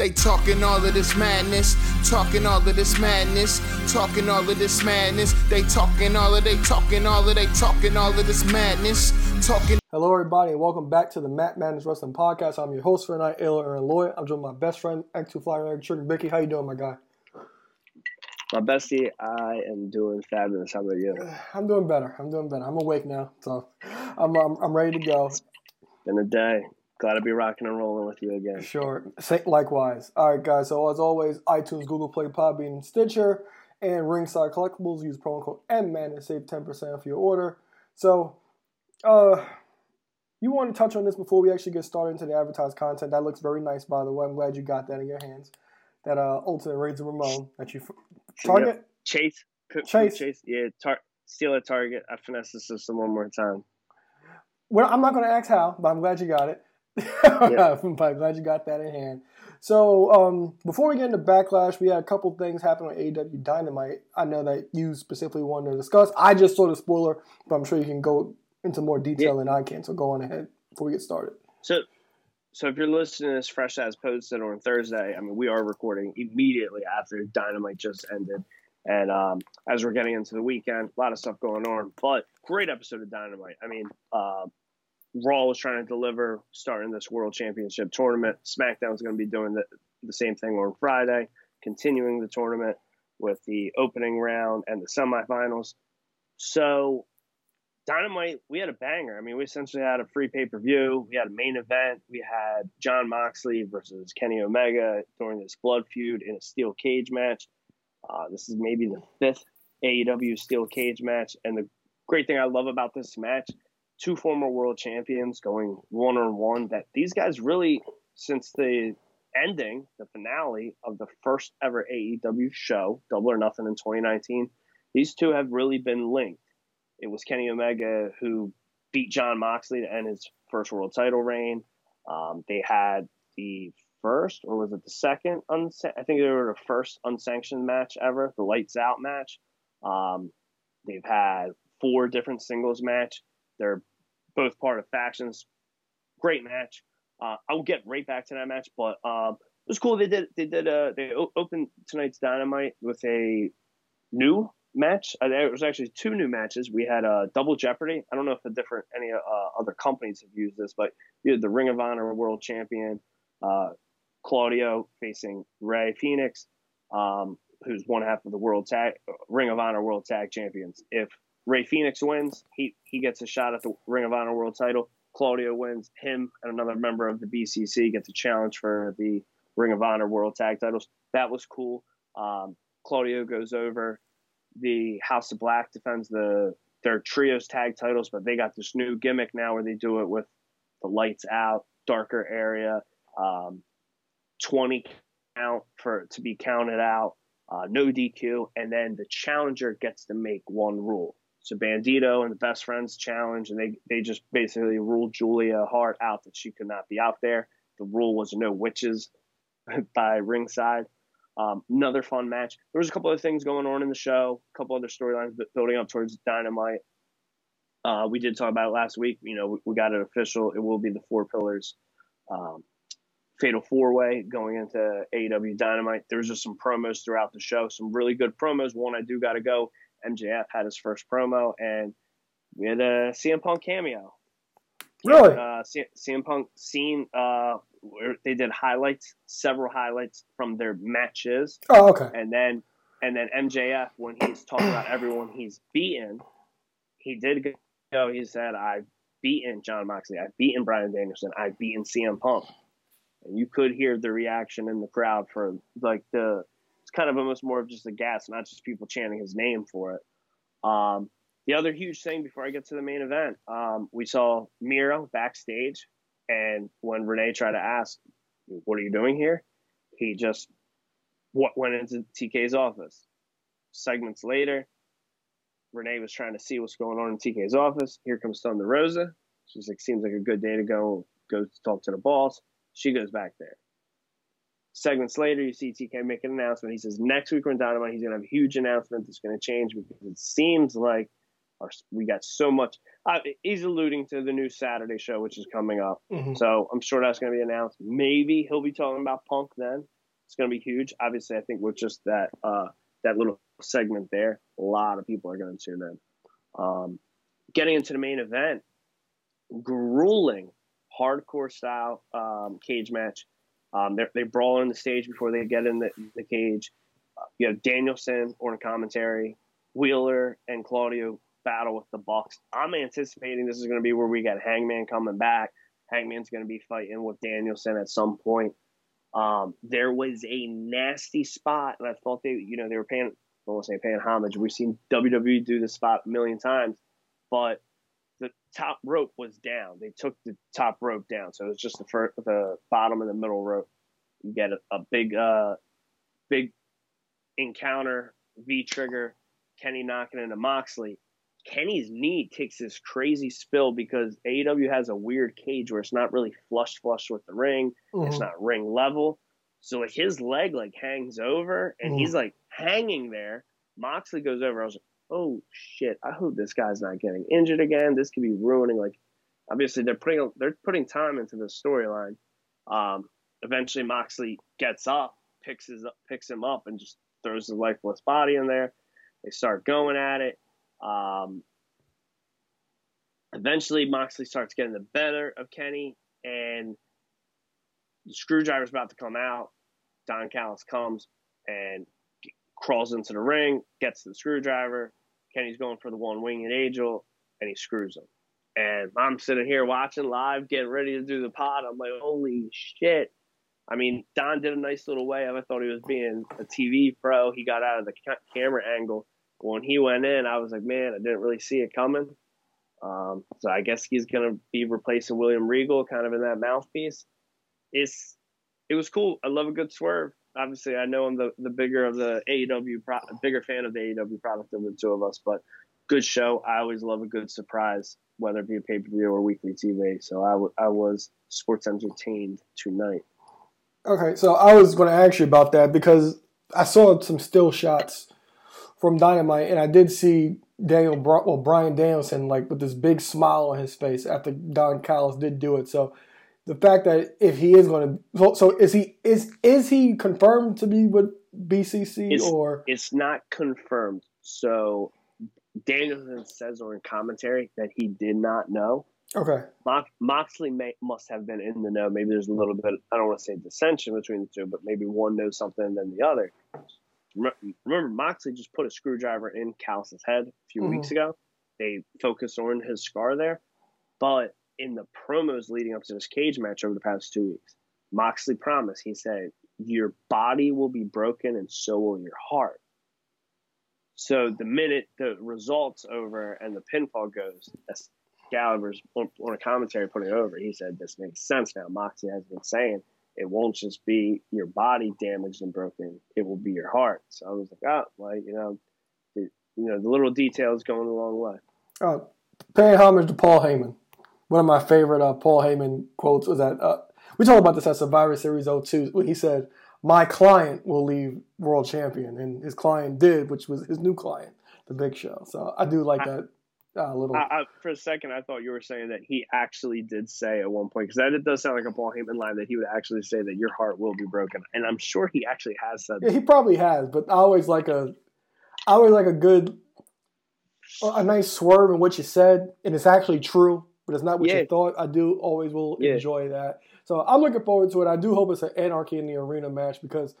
They talking all of this madness, talking all of this madness, talking all of this madness. They talking all of they talking all of they talking all of this madness, talking. Hello, everybody, and welcome back to the Mat Madness Wrestling Podcast. I'm your host for tonight, Ayla Aaron Lloyd. I'm joined by my best friend, X2 Flyer Eric Trigger Bicky. How you doing, my guy? My bestie, I am doing fabulous. How about you? I'm doing better. I'm doing better. I'm awake now, so I'm I'm, I'm ready to go. Been a day. Glad to be rocking and rolling with you again. Sure. Say, likewise. All right, guys. So as always, iTunes, Google Play, Podbean, Stitcher, and Ringside Collectibles. Use promo code MMAN and save 10% for your order. So, uh, you want to touch on this before we actually get started into the advertised content? That looks very nice, by the way. I'm glad you got that in your hands. That uh, Ultimate Razor Ramon that you Target Yep. Chase. Chase. Chase. Yeah. Tar- steal a target. I finesse the system one more time. Well, I'm not going to ask how, but I'm glad you got it. But I'm glad you got that in hand. So, um, before we get into backlash, we had a couple things happen on AEW Dynamite. I know that you specifically wanted to discuss. I just saw the spoiler, but I'm sure you can go into more detail than I can. So, go on ahead before we get started. So, so if you're listening to this fresh as posted on Thursday, I mean, we are recording immediately after Dynamite just ended. And um, as we're getting into the weekend, a lot of stuff going on, but great episode of Dynamite. I mean, uh, Raw was trying to deliver starting this World Championship tournament. SmackDown is going to be doing the, the same thing on Friday, continuing the tournament with the opening round and the semifinals. So, Dynamite, we had a banger. I mean, we essentially had a free pay per view. We had a main event. We had Jon Moxley versus Kenny Omega during this blood feud in a steel cage match. Uh, this is maybe the fifth AEW steel cage match. And the great thing I love about this match two former world champions going one on one. That these guys really, since the ending, the finale of the first ever AEW show, Double or Nothing in 2019, these two have really been linked. It was Kenny Omega who beat Jon Moxley to end his first world title reign. Um, they had the first, or was it the second? Unsa- I think they were the first unsanctioned match ever, the Lights Out match. Um, they've had four different singles match. They're both part of factions. Great match. Uh, I'll get right back to that match, but um, it was cool. They did they did uh, they o- opened tonight's Dynamite with a new match. Uh, there was actually two new matches. We had uh, Double Jeopardy. I don't know if the different any uh, other companies have used this, but you had the Ring of Honor World Champion uh, Claudio facing Rey Fenix, um, who's one half of the World Tag Ring of Honor World Tag Champions. If Rey Fenix wins, he he gets a shot at the Ring of Honor World Title. Claudio wins, him and another member of the BCC gets a challenge for the Ring of Honor World Tag Titles. That was cool. Um, Claudio goes over. The House of Black defends the their trios tag titles, but they got this new gimmick now where they do it with the lights out, darker area, um, twenty count for to be counted out, uh, no DQ, and then the challenger gets to make one rule. So Bandito and the best friends challenge, and they they just basically ruled Julia Hart out that she could not be out there. The rule was no witches by ringside. Um, another fun match. There was a couple of things going on in the show, a couple other storylines building up towards Dynamite. Uh, we did talk about it last week. You know, we, we got it official. It will be the Four Pillars um, Fatal Four Way going into AEW Dynamite. There's just some promos throughout the show, some really good promos. One I do got to go. MJF had his first promo, and we had a CM Punk cameo. Really? Uh, C- CM Punk scene. Uh, they did highlights, several highlights from their matches, Oh, okay. and then and then MJF when he's talking about everyone he's beaten, he did go. He said, "I've beaten Jon Moxley. I've beaten Bryan Danielson. I've beaten CM Punk." And you could hear the reaction in the crowd for like the. It's kind of almost more of just a gas, not just people chanting his name for it. Um, the other huge thing before I get to the main event, um, we saw Miro backstage, and when Renee tried to ask, "What are you doing here?" he just what went into TK's office. Segments later, Renee was trying to see what's going on in TK's office. Here comes Thunder Rosa. She's like, seems like a good day to go go talk to the boss. She goes back there. Segments later, you see TK make an announcement. He says next week on Dynamite, he's going to have a huge announcement that's going to change because it seems like Our, we got so much. Uh, he's alluding to the new Saturday show, which is coming up. Mhm. So I'm sure that's going to be announced. Maybe he'll be talking about Punk then. It's going to be huge. Obviously, I think with just that uh, that little segment there, a lot of people are going to tune in. Um, getting into the main event, grueling, hardcore style um, cage match. Um, they brawl on the stage before they get in the, the cage. Uh, you have Danielson on commentary, Wheeler and Claudio battle with the Bucks. I'm anticipating this is going to be where we get Hangman coming back. Hangman's going to be fighting with Danielson at some point. Um, there was a nasty spot, and I thought they, you know, they were paying, I won't say paying homage. We've seen WWE do this spot a million times, but top rope was down. They took the top rope down, so it was just the first, the bottom and the middle rope. You get a, a big, uh, big encounter, V trigger, Kenny knocking into Moxley. Kenny's knee takes this crazy spill because AEW has a weird cage where it's not really flush flush with the ring. It's Mhm. not ring level. So like his leg like hangs over and he's like hanging there. Moxley goes over. I was like, oh shit! I hope this guy's not getting injured again. This could be ruining. Like, obviously they're putting they're putting time into the storyline. Um, eventually Moxley gets up, picks his picks him up, and just throws his lifeless body in there. They start going at it. Um, eventually Moxley starts getting the better of Kenny, and the screwdriver's about to come out. Don Callis comes and crawls into the ring, gets the screwdriver. Kenny's going for the one winged angel, and he screws him. And I'm sitting here watching live, getting ready to do the pod. I'm like, holy shit. I mean, Don did a nice little way. I thought he was being a TV pro. He got out of the ca- camera angle. When he went in, I was like, man, I didn't really see it coming. Um, so I guess he's going to be replacing William Regal kind of in that mouthpiece. It's, it was cool. I love a good swerve. Obviously, I know I'm the, the bigger of the AEW, pro- bigger fan of the AEW product of the two of us, but good show. I always love a good surprise, whether it be a pay per view or weekly TV. So I, w- I was sports entertained tonight. Okay, so I was going to ask you about that because I saw some still shots from Dynamite, and I did see Daniel, well, Bryan Danielson, like with this big smile on his face after Don Callis did do it. So the fact that if he is going to, so, so is he is is he confirmed to be with BCC Is- or It's not confirmed. So Danielson says or in commentary that he did not know. okay? Mox, Moxley may, must have been in the know. Maybe there's a little bit, I don't want to say dissension between the two, but maybe one knows something than the other. Remember, Moxley just put a screwdriver in Callis' head a few Mhm. weeks ago. They focused on his scar there. But in the promos leading up to this cage match over the past two weeks, Moxley promised, he said, Your body will be broken and so will your heart. So the minute the results over and the pinfall goes, that's Gallagher's on, a commentary putting it over. He said this makes sense now. Moxley has been saying it won't just be your body damaged and broken; it will be your heart. So I was like, oh, well, you know, the, you know, the little details going a long way. Uh, paying homage to Paul Heyman. One of my favorite uh, Paul Heyman quotes was that uh, we talked about this at Survivor Series 02 when he said, "My client will leave world champion," and his client did, which was his new client, the Big Show. So I do like that uh, little. I, I, for a second, I thought you were saying that he actually did say at one point because that it does sound like a Paul Heyman line that he would actually say that your heart will be broken, and I'm sure he actually has said Yeah, that. he probably has, but I always like a, I always like a good, a nice swerve in what you said, and it's actually true, but it's not what Yeah. you thought. I do always will Yeah. enjoy that. So I'm looking forward to it. I do hope it's an Anarchy in the Arena match because,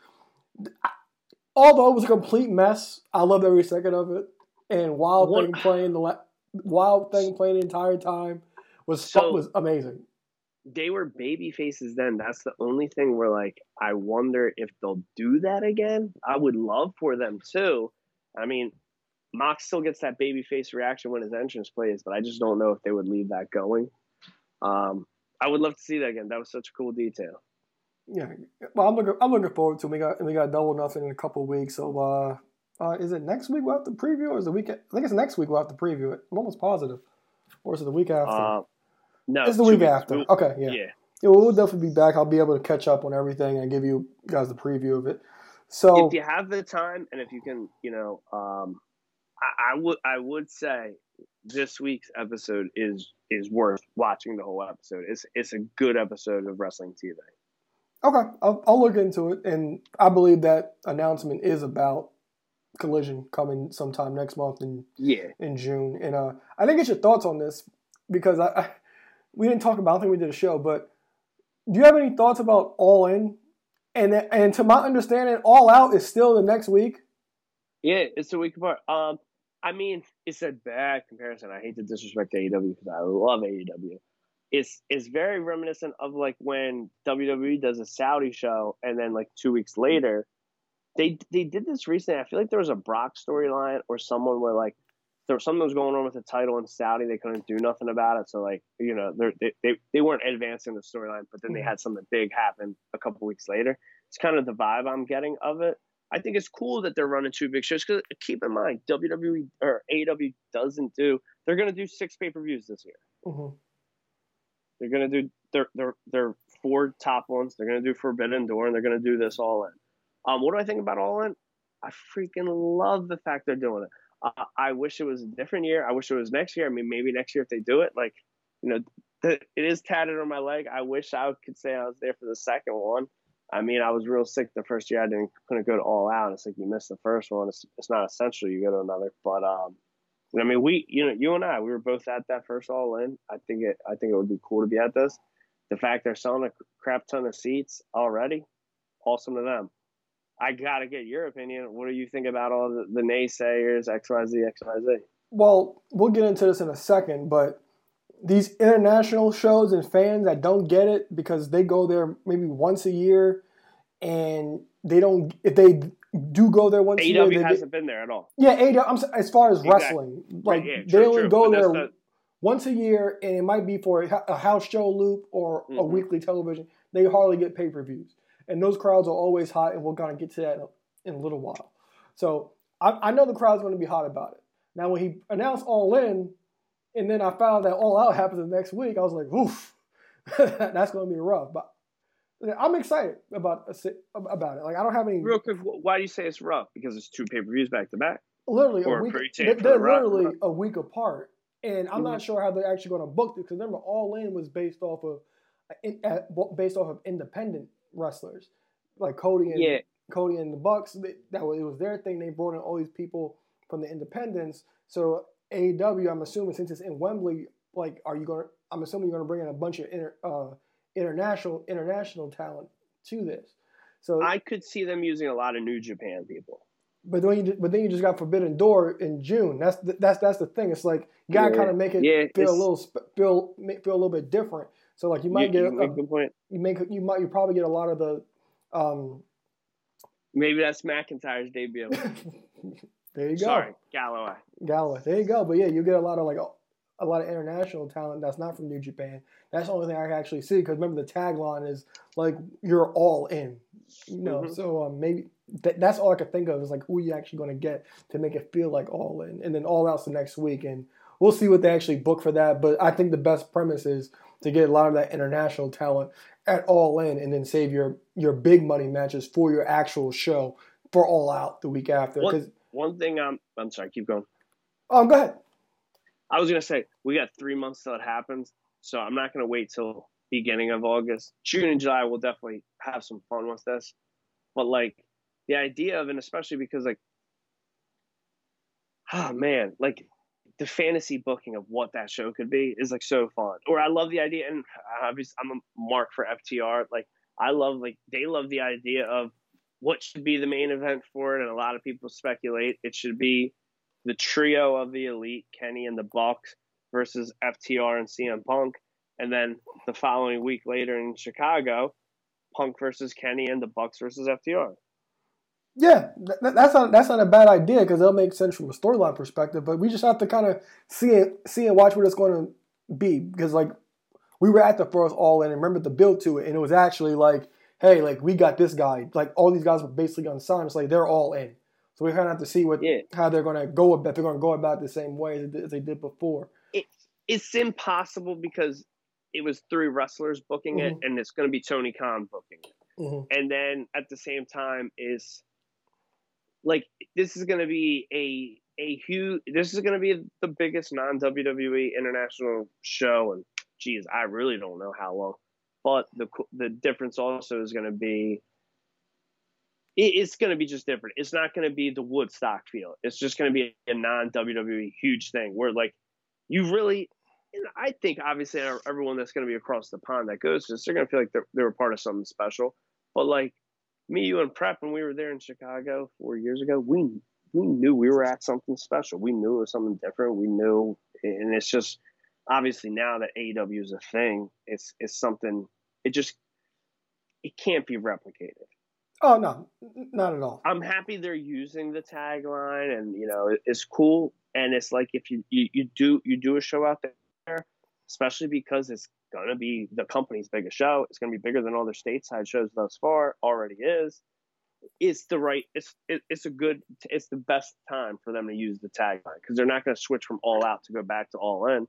although it was a complete mess, I loved every second of it. And Wild What- Thing playing the la- Wild Thing playing the entire time was So- was amazing. They were baby faces then. That's the only thing where like I wonder if they'll do that again. I would love for them too. I mean, Mox still gets that baby face reaction when his entrance plays, but I just don't know if they would leave that going. Um, I would love to see that again. That was such a cool detail. Yeah, well, I'm looking. I'm looking forward to. it. We got we got double nothing in a couple weeks. So, uh, uh, is it next week we'll have to preview, or is it the week? I think it's next week we'll have to preview it. I'm almost positive, or is it the week after? Uh, no, it's the week weeks. after. We'll- Okay, yeah. yeah. yeah. well, we'll definitely be back. I'll be able to catch up on everything and give you guys the preview of it. So, if you have the time and if you can, you know, um, I, I would I would say this week's episode is is worth watching the whole episode. It's it's a good episode of Wrestling TV. Okay, I'll, I'll look into it, and I believe that announcement is about Collision coming sometime next month in Yeah, in June. And uh, I didn't get your thoughts on this because I, I we didn't talk about. I think we did a show, but do you have any thoughts about All In? And and to my understanding, All Out is still the next week. yeah, it's a week apart. Um, I mean, it's a bad comparison. I hate to disrespect AEW because I love AEW. It's it's very reminiscent of like when WWE does a Saudi show, and then like two weeks later, they they did this recently. I feel like there was a Brock storyline or someone where like there was something was going on with the title in Saudi. They couldn't do nothing about it. So like you know they they they weren't advancing the storyline, but then they had something big happen a couple weeks later. It's kind of the vibe I'm getting of it. I think it's cool that they're running two big shows because keep in mind WWE or AEW doesn't do. They're going to do six pay per views this year. Mm-hmm. They're going to do their their their four top ones. They're going to do Forbidden Door and they're going to do this All In. Um, what do I think about All In? I freaking love the fact they're doing it. Uh, I wish it was a different year. I wish it was next year. I mean, maybe next year if they do it, like you know, the, it is tatted on my leg. I wish I could say I was there for the second one. I mean, I was real sick the first year. I didn't couldn't go to all out. It's like you missed the first one. It's, it's not essential. You go to another. But um, I mean, we you know you and I we were both at that first all in. I think it I think it would be cool to be at this. The fact they're selling a crap ton of seats already, awesome to them. I gotta get your opinion. What do you think about all the, the naysayers, XYZ, XYZ? Well, we'll get into this in a second, but these international shows and fans that don't get it because they go there maybe once a year and they don't if they do go there once a year AEW they hasn't been there at all. yeah AEW, I'm, as far as Exactly. wrestling like Right, yeah, they true, only true. go there once a year and it might be for a house show loop or a Mhm. weekly television they hardly get pay-per-views and those crowds are always hot and we're going to get to that in a, a little while so I, I know the crowd's going to be hot about it now when he announced all in and then I found that all out happens the next week I was like oof that's going to be rough but I'm excited about about it like I don't have any Real quick, why do you say it's rough? Because it's two pay per views back to back. literally a week. They're, they're Rock. literally a week apart, and I'm Mm-hmm. not sure how they're actually going to book it because remember, All In was based off of uh, based off of independent wrestlers like Cody and Yeah. Cody and the Bucks. That was it was their thing. They brought in all these people from the independents. So AEW, I'm assuming since it's in Wembley, like, are you going? to I'm assuming you're going to bring in a bunch of inter, uh, international international talent to this. So I could see them using a lot of New Japan people. but then you but then you just got Forbidden Door in June. That's the, that's that's the thing. It's like you gotta Yeah. kind of make it Yeah, feel a little feel feel a little bit different. So like you might get you a, make a good point. you make you might you probably get a lot of the um Maybe that's McIntyre's debut. there you go Sorry, Galloway. Galloway. There you go. But yeah, you get a lot of like a lot of international talent that's not from New Japan. That's the only thing I can actually see because remember the tagline is like you're all in. You know, Mhm. so um, maybe th- that's all I could think of is like who are you actually going to get to make it feel like all in, and then all out's the next week, and we'll see what they actually book for that. But I think the best premise is to get a lot of that international talent at all in, and then save your your big money matches for your actual show for all out the week after. What- 'Cause- One thing I'm I'm sorry, keep going. oh, go ahead. I was gonna say we got three months till it happens, so I'm not gonna wait till beginning of August. June and July we'll definitely have some fun with this. But like the idea of and especially because like oh man, like the fantasy booking of what that show could be is like so fun. Or I love the idea and obviously I'm a mark for FTR. Like I love like they love the idea of what should be the main event for it, and a lot of people speculate it should be the trio of the elite, Kenny and the Bucks versus FTR and CM Punk, and then the following week later in Chicago, Punk versus Kenny and the Bucks versus FTR. Yeah, th- that's not that's not a bad idea because it'll make sense from a storyline perspective. But we just have to kind of see it, see and watch what it's going to be because like we were at the first All In and remember the build to it, and it was actually like, hey, like we got this guy. Like all these guys were basically unsigned. It's like they're all in. So we kind of have to see what Yeah. how they're going to go about. They're to go about the same way as they did, as they did before. It, it's impossible because it was three wrestlers booking it, and it's going to be Tony Khan booking it. hmm and then at the same time is like this is going to be a a huge. This is going to be the biggest non WWE international show, and geez, I really don't know how long. But the the difference also is going to be. It, it's going to be just different. It's not going to be the Woodstock feel. It's just going to be a non WWE huge thing where like you really. And I think obviously everyone that's going to be across the pond that goes to this, they're going to feel like they're, they're a part of something special. But like me, you, and Prep, when we were there in Chicago four years ago, we we knew we were at something special. We knew it was something different. We knew, and it's just obviously now that AEW is a thing, it's it's something. It just it can't be replicated. Oh no, not at all. I'm happy they're using the tagline, and you know it's cool. And it's like if you, you, you do you do a show out there, especially because it's gonna be the company's biggest show. It's gonna be bigger than all their stateside shows thus far. Already is. It's the right. It's it, it's a good. It's the best time for them to use the tagline because they're not gonna switch from all out to go back to all in.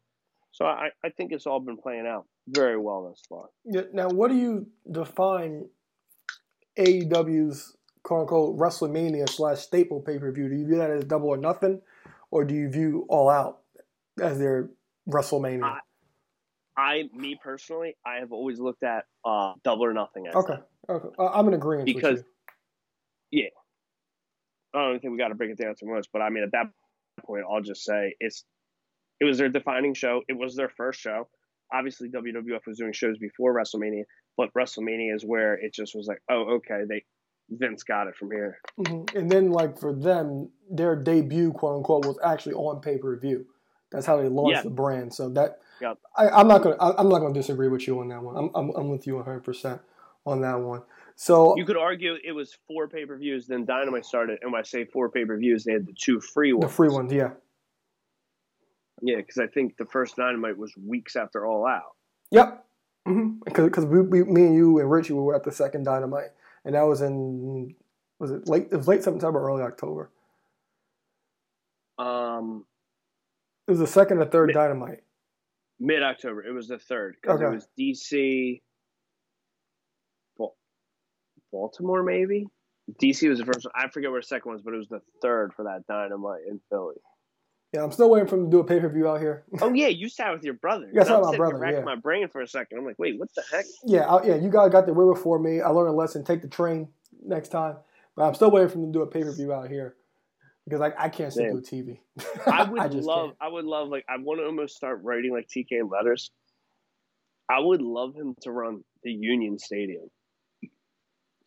So I, I think it's all been playing out very well thus far. Yeah, now, what do you define AEW's quote unquote WrestleMania slash staple pay per view? Do you view that as double or nothing, or do you view All Out as their WrestleMania? I, I me personally, I have always looked at uh, double or nothing. As okay, that. okay, uh, I'm in agreement because yeah, I don't think we got to break it down too much, but I mean at that point, I'll just say it's it was their defining show. It was their first show. Obviously, WWF was doing shows before WrestleMania, but WrestleMania is where it just was like, oh, okay, they Vince got it from here. Mm-hmm. And then, like for them, their debut, quote unquote, was actually on pay per view. That's how they launched yeah. the brand. So that yep. I, am not gonna I, am not gonna disagree with you on that one. I'm I'm, I'm with you 100 percent on that one. So you could argue it was four pay per views. Then Dynamite started, and when I say four pay per views, they had the two free ones. The free ones, yeah. Yeah, because I think the first Dynamite was weeks after All Out. Yep. Because mm-hmm. we, we, me and you and Richie we were at the second Dynamite, and that was in was it late? It was late September, early October. Um, it was the second or third mid, Dynamite. Mid October. It was the third because okay. it was DC, Baltimore maybe. DC was the first. One. I forget where the second was, but it was the third for that Dynamite in Philly. Yeah, I'm still waiting for him to do a pay per view out here. oh yeah, you sat with your brother. Yeah, I sat with my brother. Racking yeah. my brain for a second. I'm like, wait, what the heck? Yeah, I, yeah, you guys got the way before me. I learned a lesson. Take the train next time. But I'm still waiting for him to do a pay per view out here because I, I can't sit through TV. I would I love. Can't. I would love like I want to almost start writing like TK letters. I would love him to run the Union Stadium,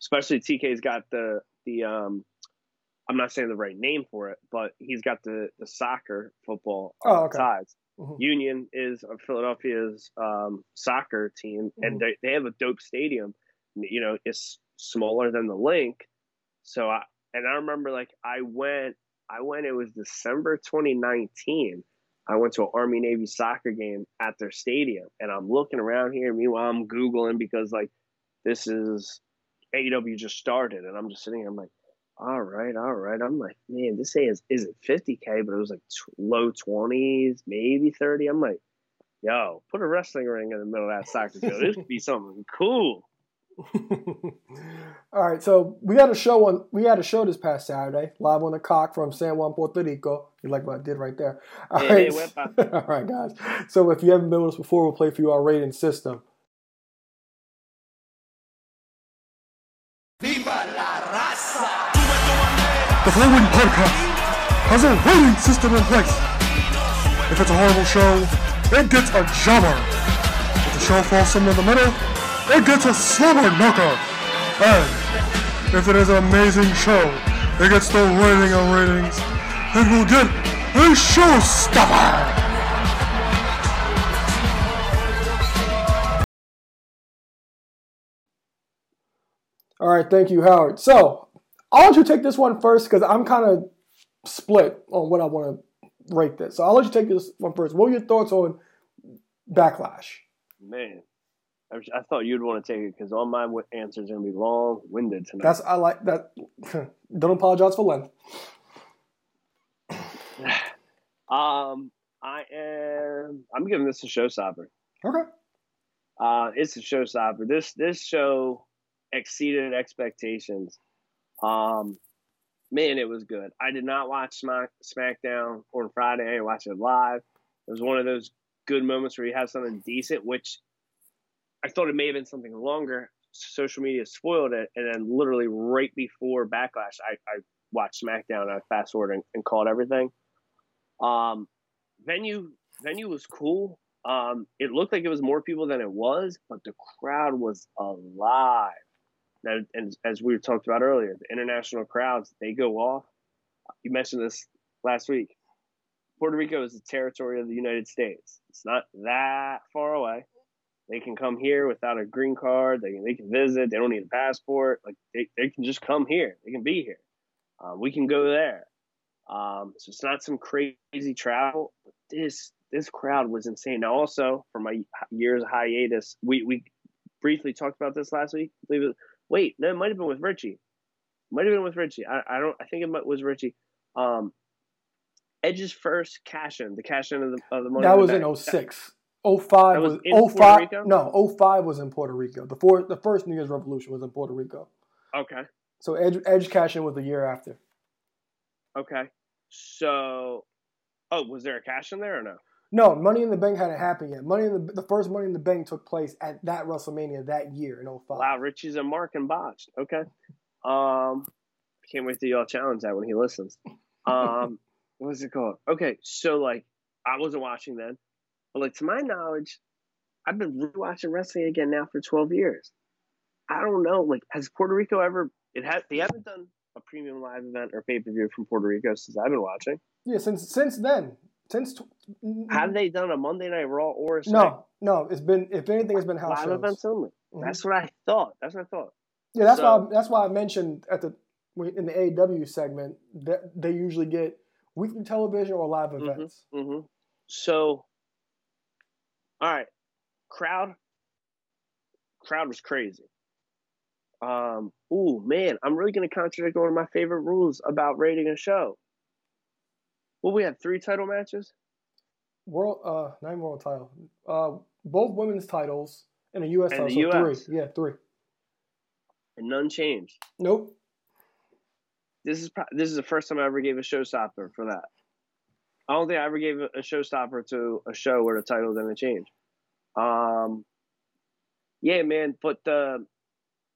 especially TK's got the the um I'm not saying the right name for it, but he's got the, the soccer football oh, okay. ties. Mm-hmm. Union is Philadelphia's um, soccer team, mm-hmm. and they, they have a dope stadium. You know, it's smaller than the link. So I and I remember like I went, I went. It was December 2019. I went to an Army Navy soccer game at their stadium, and I'm looking around here. Meanwhile, I'm googling because like this is AEW just started, and I'm just sitting here. I'm like, all right, all right. I'm like, man, this thing is is it 50k, but it was like t- low 20s, maybe 30. I'm like, yo, put a wrestling ring in the middle of that soccer field. this could be something cool. all right, so we had a show on we had a show this past Saturday, live on the cock from San Juan, Puerto Rico. You like what I did right there? All hey, right, all right, guys. So if you haven't been with us before, we'll play for you our rating system. Podcast has a rating system in place. If it's a horrible show, it gets a jumper. If the show falls somewhere in the middle, it gets a slobber knocker. And if it is an amazing show, it gets the rating of ratings. It will get a showstopper. All right, thank you, Howard. So, I'll let you take this one first because I'm kind of split on what I want to rate this. So I'll let you take this one first. What are your thoughts on Backlash? Man, I thought you'd want to take it because all my answers are gonna be long winded tonight. That's I like that. Don't apologize for length. um, I am. I'm giving this a showstopper. Okay. Uh, it's a showstopper. This this show exceeded expectations. Um, man, it was good. I did not watch Smack, SmackDown on Friday. I watched it live. It was one of those good moments where you have something decent, which I thought it may have been something longer. Social media spoiled it, and then literally right before Backlash, I, I watched SmackDown. I fast forwarded and, and called everything. Um, venue venue was cool. Um, it looked like it was more people than it was, but the crowd was alive. Now, and as we talked about earlier, the international crowds they go off. You mentioned this last week. Puerto Rico is the territory of the United States. It's not that far away. They can come here without a green card. They can, they can visit. They don't need a passport. Like they, they can just come here. They can be here. Uh, we can go there. Um, so it's not some crazy travel. This this crowd was insane. Now, also for my years of hiatus, we we briefly talked about this last week. I believe it, wait, no, it might have been with Richie. Might have been with Richie. I, I don't. I think it was Richie. Um, Edge's first cash in, the cash in of the, of the money. That was in 06. 05 was, was 05 no 05 was in Puerto Rico. The four, the first New Year's Revolution was in Puerto Rico. Okay. So Edge Edge cash in was the year after. Okay. So oh, was there a cash in there or no? No, Money in the Bank hadn't happened yet. Money in the the first Money in the Bank took place at that WrestleMania that year in 05. Wow, Richie's a mark and botched. Okay. Um can't wait to y'all challenge that when he listens. Um what's it called? Okay, so like I wasn't watching then, but like to my knowledge, I've been rewatching wrestling again now for twelve years. I don't know, like has Puerto Rico ever? It has. They haven't done a premium live event or pay per view from Puerto Rico since I've been watching. Yeah, since since then, since have they done a Monday Night Raw or a no? No, it's been if anything, it's been house live shows. events only. Mm-hmm. That's what I thought. That's what I thought. Yeah, that's so, why. that's why I mentioned at the in the AEW segment that they usually get weekly television or live mm-hmm, events. Mm-hmm, mm-hmm. So, all right, crowd, crowd was crazy. Um, ooh man, I'm really gonna contradict one of my favorite rules about rating a show. Well, we had three title matches. World, uh, nine world title. Uh, both women's titles and a U.S. title. So US. three, yeah, three. And none changed. Nope. This is this is the first time I ever gave a showstopper for that. I don't think I ever gave a, a showstopper to a show where the title didn't change. Um, yeah, man, but the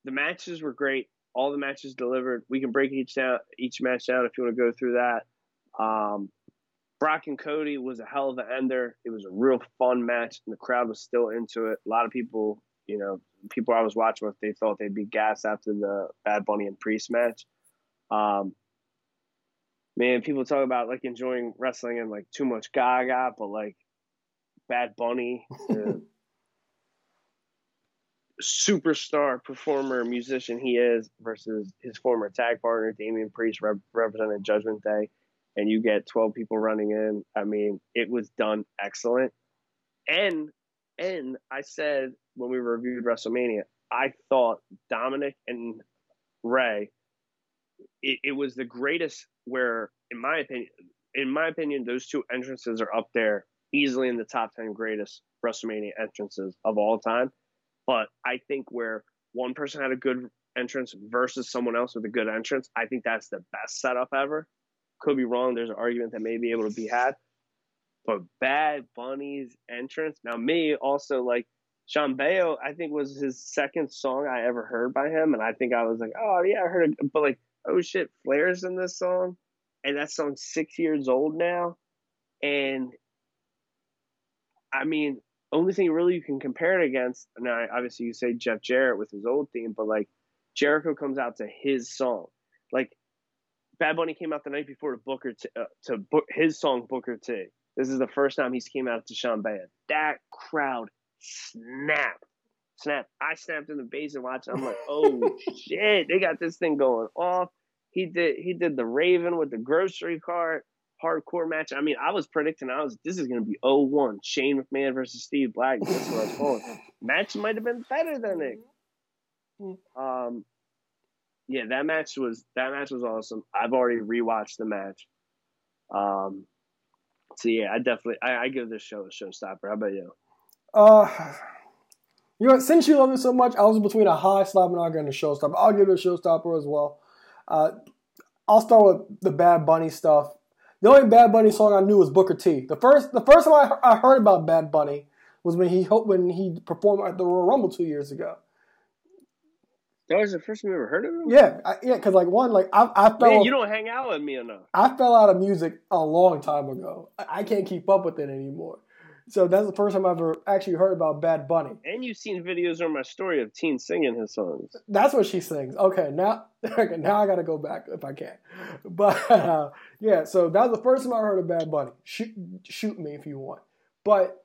the matches were great. All the matches delivered. We can break each down each match down if you want to go through that. Um, Brock and Cody was a hell of an ender. It was a real fun match, and the crowd was still into it. A lot of people, you know, people I was watching with, they thought they'd be gassed after the Bad Bunny and Priest match. Um, man, people talk about like enjoying wrestling and like too much Gaga, but like Bad Bunny, superstar performer musician he is versus his former tag partner Damian Priest rep- represented Judgment Day, and you get twelve people running in. I mean, it was done excellent, and and I said when we reviewed WrestleMania, I thought Dominic and Ray, it, it was the greatest. Where, in my opinion, in my opinion, those two entrances are up there easily in the top ten greatest WrestleMania entrances of all time. But I think where one person had a good entrance versus someone else with a good entrance, I think that's the best setup ever. Could be wrong. There's an argument that may be able to be had. But Bad Bunny's entrance. Now, me also like Chambea, I think was his second song I ever heard by him, and I think I was like, oh yeah, I heard it, but like oh shit, Flair's in this song, and that song's six years old now, and I mean, only thing really you can compare it against. Now, obviously, you say Jeff Jarrett with his old theme, but like Jericho comes out to his song, like Bad Bunny came out the night before to Booker T, uh, to book his song Booker T. This is the first time he's came out to Chambea. That crowd snapped snap. I snapped in the base and watched. I'm like, oh shit, they got this thing going off. He did he did the Raven with the grocery cart hardcore match. I mean, I was predicting I was this is gonna be 0-1. Shane McMahon versus Steve Black. That's what I was calling. match might have been better than it. Um yeah, that match was that match was awesome. I've already rewatched the match. Um so yeah, I definitely I, I give this show a showstopper. How about you? Uh you know, since you love it so much, I was between a high and and a showstopper. I'll give it a showstopper as well. Uh, I'll start with the Bad Bunny stuff. The only Bad Bunny song I knew was Booker T. The first the first time I, I heard about Bad Bunny was when he when he performed at the Royal Rumble two years ago. That was the first time you ever heard of him. Yeah, I, yeah, because like one, like I, I fell. Man, you don't hang out with me enough. I fell out of music a long time ago. I, I can't keep up with it anymore. So that's the first time I've ever actually heard about Bad Bunny. And you've seen videos on my story of teens singing his songs. That's what she sings. Okay, now okay, now I got to go back if I can. But uh, yeah, so that was the first time I heard of Bad Bunny. Shoot, shoot me if you want. But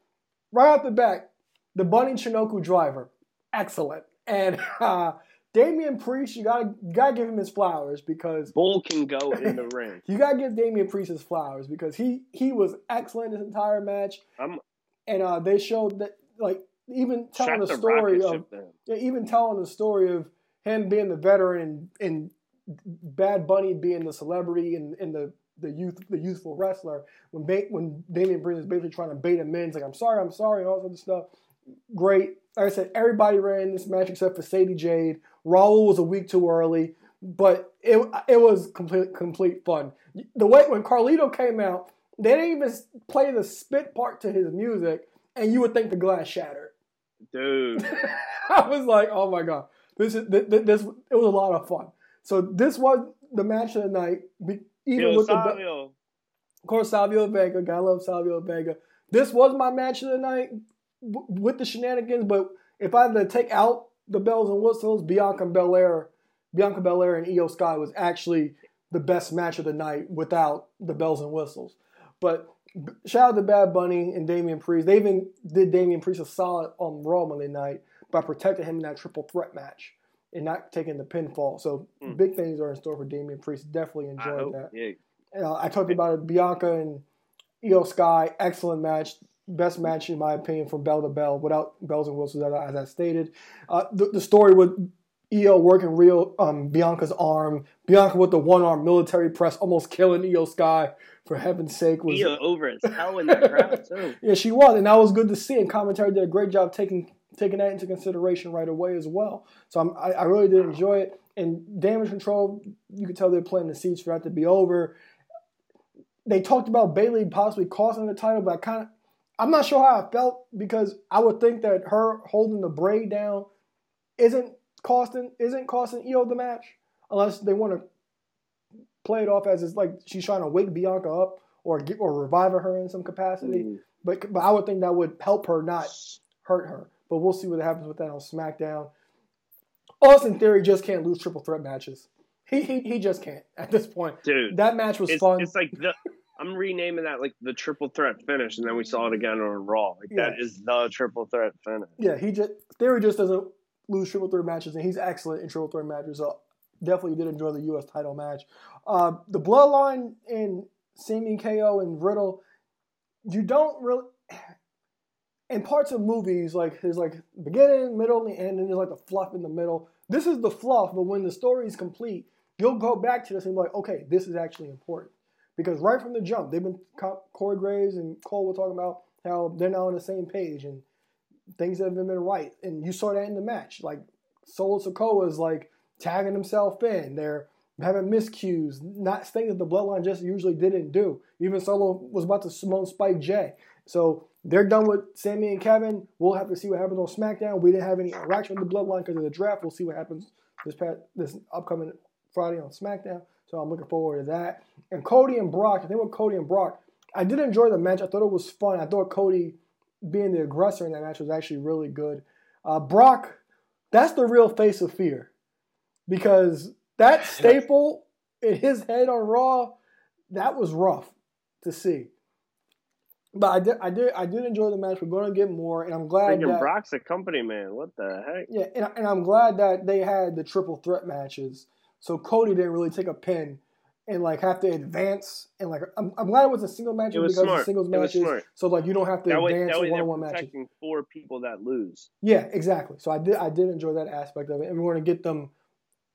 right off the bat, the Bunny Chinook driver, excellent. And uh, Damian Priest, you gotta you gotta give him his flowers because Bull can go in the ring. You gotta give Damian Priest his flowers because he he was excellent this entire match. I'm, and uh, they showed that like even telling the story of yeah, even telling the story of him being the veteran and, and Bad Bunny being the celebrity and, and the the youth the youthful wrestler when ba- when Damian Priest is basically trying to bait him in, it's like I'm sorry, I'm sorry, and all this other stuff. Great. Like I said, everybody ran in this match except for Sadie Jade. Raul was a week too early, but it it was complete complete fun. The way when Carlito came out, they didn't even play the spit part to his music, and you would think the glass shattered. Dude. I was like, oh my god, this is this, this. It was a lot of fun. So this was the match of the night. Even Yo, with the, of course, Savio Vega. Gotta love Savio Vega. This was my match of the night w- with the shenanigans. But if I had to take out the bells and whistles, Bianca Belair, Bianca Belair and Iyo Sky was actually the best match of the night without the bells and whistles. But shout out to Bad Bunny and Damian Priest. They even did Damian Priest a solid on Raw Monday night by protecting him in that triple threat match and not taking the pinfall. So Mm. big things are in store for Damian Priest. Definitely enjoyed that. Yeah. Uh, I talked about it. Bianca and Iyo Sky, excellent match. Best match in my opinion from bell to bell, without bells and whistles, as I, as I stated. Uh, the, the story with Iyo working real um, Bianca's arm, Bianca with the one arm military press, almost killing Iyo Sky. For heaven's sake, was Iyo over as hell in that crowd too. yeah, she was, and that was good to see. And commentary did a great job taking taking that into consideration right away as well. So I'm, I, I really did enjoy it. And damage control, you could tell they're planting the seats for that to be over. They talked about Bayley possibly costing the title, but I kind of, I'm not sure how I felt because I would think that her holding the braid down isn't costing isn't costing Iyo the match unless they want to play it off as it's like she's trying to wake Bianca up or get or revive her in some capacity. Mm. But but I would think that would help her, not hurt her. But we'll see what happens with that on SmackDown. Austin Theory just can't lose triple threat matches. He he, he just can't at this point. Dude, That match was it's, fun. it's like the I'm renaming that like the triple threat finish, and then we saw it again on Raw. Like that Yeah. is the triple threat finish. yeah, he just Theory just doesn't lose triple threat matches, and he's excellent in triple threat matches. So definitely did enjoy the U.S. title match. Uh, the Bloodline and Sami KO and Riddle, you don't really. In parts of movies, like there's like beginning, middle, and the end, and there's like the fluff in the middle. This is the fluff, but when the story is complete, you'll go back to this and be like, okay, this is actually important. Because right from the jump, they've been Corey Graves and Cole were talking about how they're now on the same page and things have been right. And you saw that in the match. Like Solo Sikoa is like tagging himself in. They're having miscues, not things that the bloodline just usually didn't do. Even Solo was about to Samoan Spike Jey. So they're done with Sami and Kevin. We'll have to see what happens on SmackDown. We didn't have any interaction with the bloodline because of the draft. We'll see what happens this past, this upcoming Friday on SmackDown. So I'm looking forward to that. And Cody and Brock, I think with Cody and Brock, I did enjoy the match. I thought it was fun. I thought Cody being the aggressor in that match was actually really good. Uh, Brock, that's the real face of fear because that staple in his head on Raw, that was rough to see. But I did, I did, I did enjoy the match. We're going to get more, and I'm glad Freaking that Brock's a company man. What the heck? yeah, and, and I'm glad that they had the triple threat matches, so Cody didn't really take a pin and like have to advance. And like, I'm, I'm glad it was a single match because smart. singles It was matches. So like, you don't have to That advance that way one-on-one matches. four people that lose. Yeah, exactly. So I did, I did enjoy that aspect of it, and we're going to get them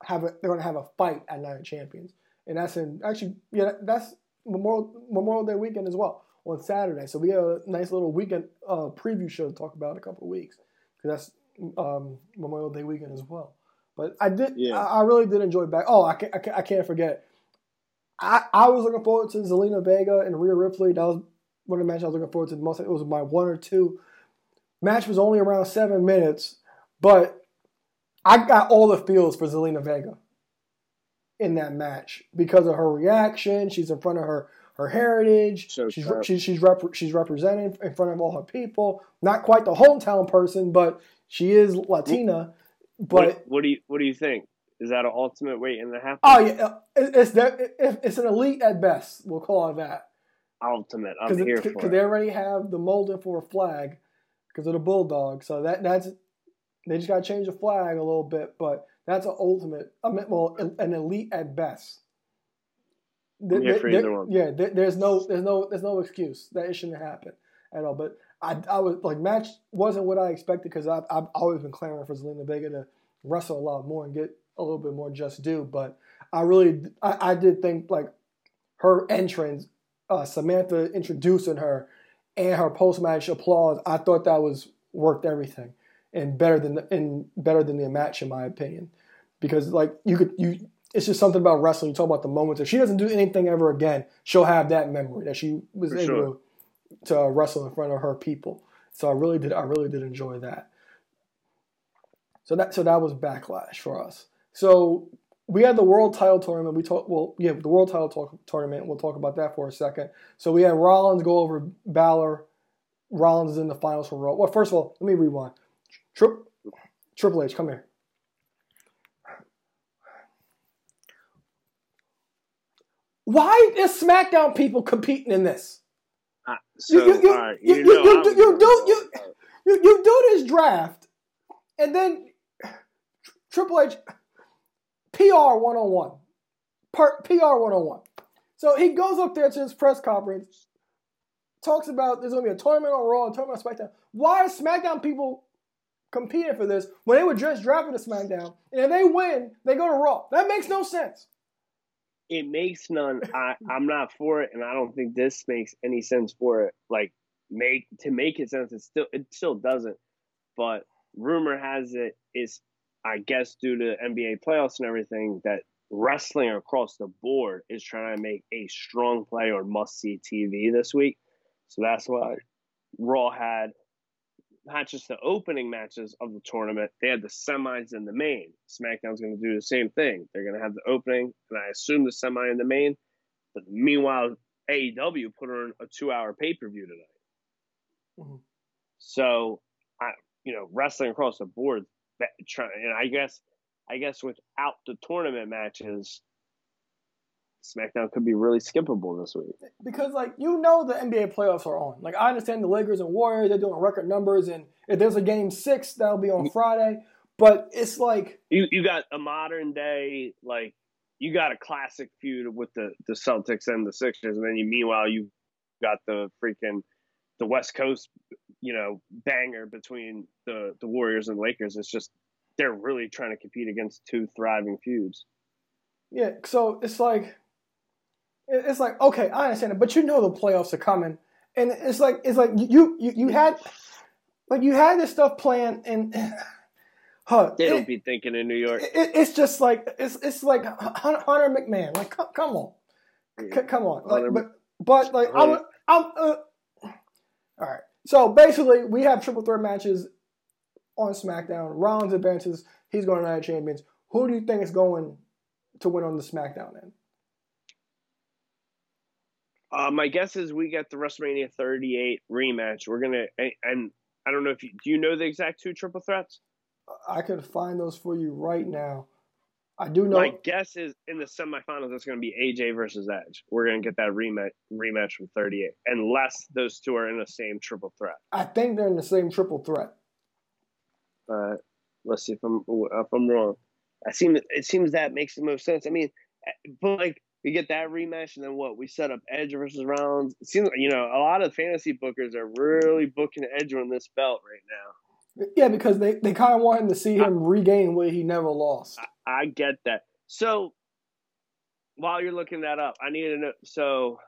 have a, they're going to have a fight at Night of Champions, and that's in actually, yeah, that's Memorial Memorial Day weekend as well on Saturday. So we have a nice little weekend uh, preview show to talk about in a couple of weeks because that's um, Memorial Day weekend as well. But I did, Yeah. I, I really did enjoy back. Oh, I can't, I can't, I can't forget. I, I was looking forward to Zelina Vega and Rhea Ripley. That was one of the matches I was looking forward to the most. It was my one or two. Match was only around seven minutes, but I got all the feels for Zelina Vega in that match because of her reaction. She's in front of her her heritage. So she's tough. she's she's, rep, she's represented in front of all her people. Not quite the hometown person, but she is Latina. But what, what do you what do you think? Is that an ultimate weight and a half? oh yeah, uh, it's that it's an elite at best. We'll call it that ultimate. I'm here for because they already have the molding for a flag because of the bulldog. So that that's they just got to change the flag a little bit, but that's an ultimate. I mean, well, an elite at best. There- I'm here there- for one. Yeah, there, there's no there's no there's no excuse that it shouldn't happen at all. But I I was like match wasn't what I expected because I've I've always been clamoring for Zelina Vega to wrestle a lot more and get a little bit more just due. But I really I, I did think like her entrance, uh, Samantha introducing her, and her post match applause. I thought that was worth everything and better than the, and better than the match in my opinion, because like you could you. It's just something about wrestling. You talk about the moments. If she doesn't do anything ever again, she'll have that memory that she was For able sure. to, to wrestle in front of her people. So I really did. I really did enjoy that. So that so that was backlash for us. So we had the world title tournament. We talk well, yeah, the world title talk, tournament. We'll talk about that for a second. So we had Rollins go over Balor. Rollins is in the finals for Raw. Well, first of all, let me rewind. Tri- Triple H, come here. Why is SmackDown people competing in this? So, you- you- right, you- you, you- know you- I you do- you- You, you do this draft, and then Triple H PR one on one, PR one on one. So he goes up there to his press conference, talks about there's going to be a tournament on Raw, a tournament on SmackDown. Why are SmackDown people competing for this when they were just drafted to SmackDown, and if they win, they go to Raw? That makes no sense. It makes none. I, I'm not for it, and I don't think this makes any sense for it. Like make to make it sense, it still it still doesn't. But rumor has it is, I guess, due to NBA playoffs and everything, that wrestling across the board is trying to make a strong play on must see TV this week. So that's why Raw had not just the opening matches of the tournament, they had the semis and the main. SmackDown's going to do the same thing. They're going to have the opening, and I assume the semi and the main. But meanwhile, AEW put on a two-hour pay-per-view tonight. Mhm. So, I, you know, wrestling across the board, that, try, and I guess, I guess without the tournament matches, SmackDown could be really skippable this week. because like you know the NBA playoffs are on. Like I understand the Lakers and Warriors they're doing record numbers, and if there's a game six that'll be on mm-hmm. Friday. But it's like You you got a modern day like you got a classic feud with the the Celtics and the Sixers, and then you meanwhile you got the freaking the West Coast you know banger between the the Warriors and Lakers. It's just they're really trying to compete against two thriving feuds. yeah, so it's like it's like okay, I understand it, but you know the playoffs are coming, and it's like it's like you you you had like you had this stuff planned, and huh, They don't be thinking in New York. it, it's just like it's it's like Hunter McMahon. Like come, come on, C- come on. Like, Hunter- but but like I'm I'm uh, all right. So basically, we have triple threat matches on SmackDown. Rollins advances. He's going to of Champions. Who do you think is going to win on the SmackDown end? Uh, my guess is we get the WrestleMania 38 rematch. We're gonna and, and I don't know if you do you know the exact two triple threats. I could find those for you right now. I do know. My guess is in the semifinals, it's going to be AJ versus Edge. We're going to get that rematch rematch from 38, unless those two are in the same triple threat. I think they're in the same triple threat. Uh, let's see if I'm if I'm wrong. I seem it seems that makes the most sense. I mean, but like we get that rematch, and then what? We set up Edge versus Rollins. It seems you know a lot of fantasy bookers are really booking Edge on this belt right now. Yeah, because they, they kind of want him to see him regain what he never lost. I get that. So while you're looking that up, I need to know. So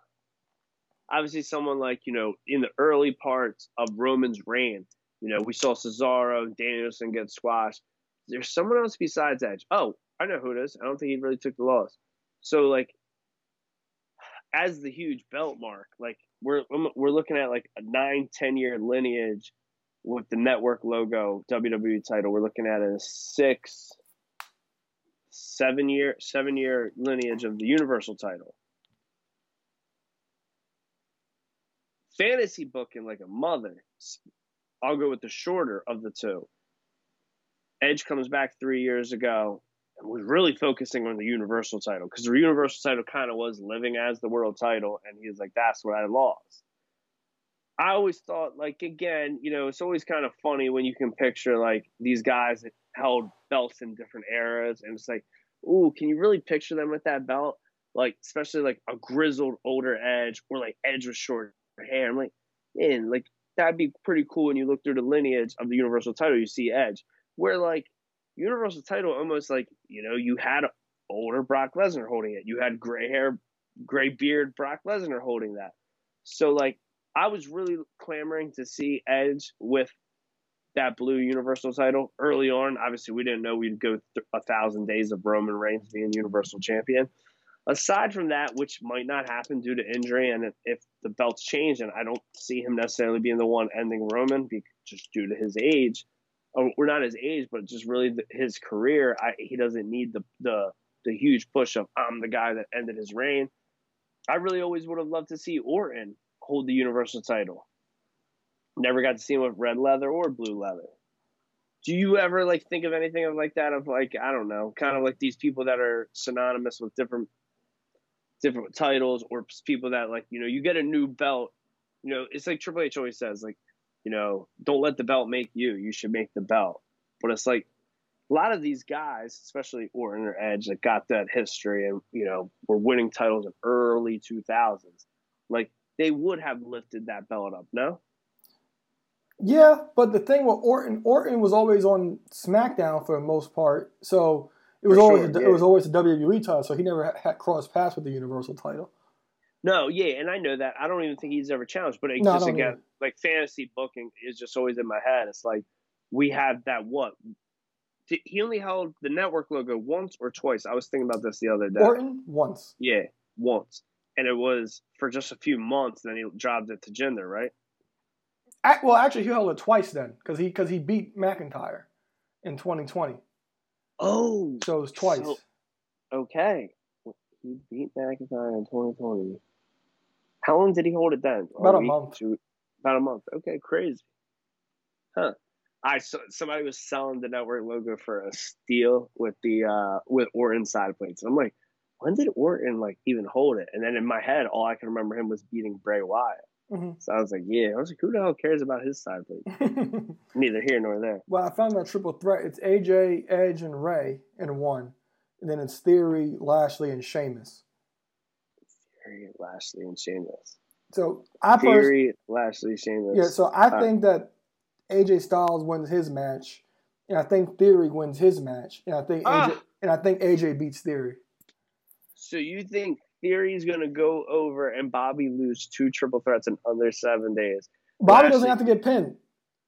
obviously, someone like you know in the early parts of Roman's reign, you know we saw Cesaro, and Danielson get squashed. There's someone else besides Edge. Oh, I know who it is. I don't think he really took the loss. So like, as the huge belt mark, like we're um, we're looking at like a nine, ten year lineage with the network logo WWE title. We're looking at a six, seven year, seven year lineage of the Universal title. Fantasy booking like a mother. I'll go with the shorter of the two. Edge comes back three years ago was really focusing on the Universal title because the Universal title kind of was living as the world title, and he was like, "That's what I lost." I always thought, like, again, you know, it's always kind of funny when you can picture like these guys that held belts in different eras, and it's like, ooh, can you really picture them with that belt? Like, especially like a grizzled older Edge, or like Edge with short hair. I'm like, man, like that'd be pretty cool when you look through the lineage of the Universal title, you see Edge. Where like Universal title almost like, you know, you had older Brock Lesnar holding it. You had gray hair, gray beard Brock Lesnar holding that. So like I was really clamoring to see Edge with that blue Universal title early on. Obviously, we didn't know we'd go a thousand days of Roman Reigns being Universal Champion. Aside from that, which might not happen due to injury, and if the belts change, and I don't see him necessarily being the one ending Roman, just due to his age, Oh, or, or not his age, but just really his career. I, he doesn't need the the the huge push of I'm the guy that ended his reign. I really always would have loved to see Orton hold the Universal title. Never got to see him with red leather or blue leather. Do you ever like think of anything of like that of like I don't know, kind of like these people that are synonymous with different different titles or people that like you know you get a new belt, you know it's like Triple H always says like you know don't let the belt make you, you should make the belt. But it's like a lot of these guys, especially Orton or Edge, that got that history and you know were winning titles in early two thousands. Like they would have lifted that belt up, no? Yeah, but the thing with Orton, Orton was always on SmackDown for the most part, so it was for always sure, a, yeah. it was always a WWE title. So he never had crossed paths with the Universal title. No, yeah, and I know that. I don't even think he's ever challenged, but it no, just again, like fantasy booking is just always in my head. It's like we have that what he only held the network logo once or twice. I was thinking about this the other day. Orton once. Yeah, once and it was for just a few months. Then he dropped it to Jinder, right? well, actually, he held it twice then because he because he beat McIntyre in 2020. Oh, so it was twice. So, okay, he beat McIntyre in 2020. How long did he hold it then? About a, a month. Two, about a month. Okay, crazy. Huh. I saw somebody was selling the network logo for a steal with the uh with Orton side plates. I'm like, when did Orton like even hold it? And then in my head, all I can remember him was beating Bray Wyatt. Mm-hmm. So I was like, yeah. I was like, who the hell cares about his side, please? Neither here nor there. Well, I found that triple threat. It's AJ, Edge, and Rey in one. And then it's Theory, Lashley, and Sheamus. Theory, Lashley, and Sheamus. So I Theory, first, Lashley, Sheamus. Yeah, so I uh, think that AJ Styles wins his match, and I think Theory wins his match, and I think AJ, ah. and I think AJ beats Theory. So you think Theory's going to go over and Bobby lose two triple threats in under seven days? Bobby doesn't have to get pinned.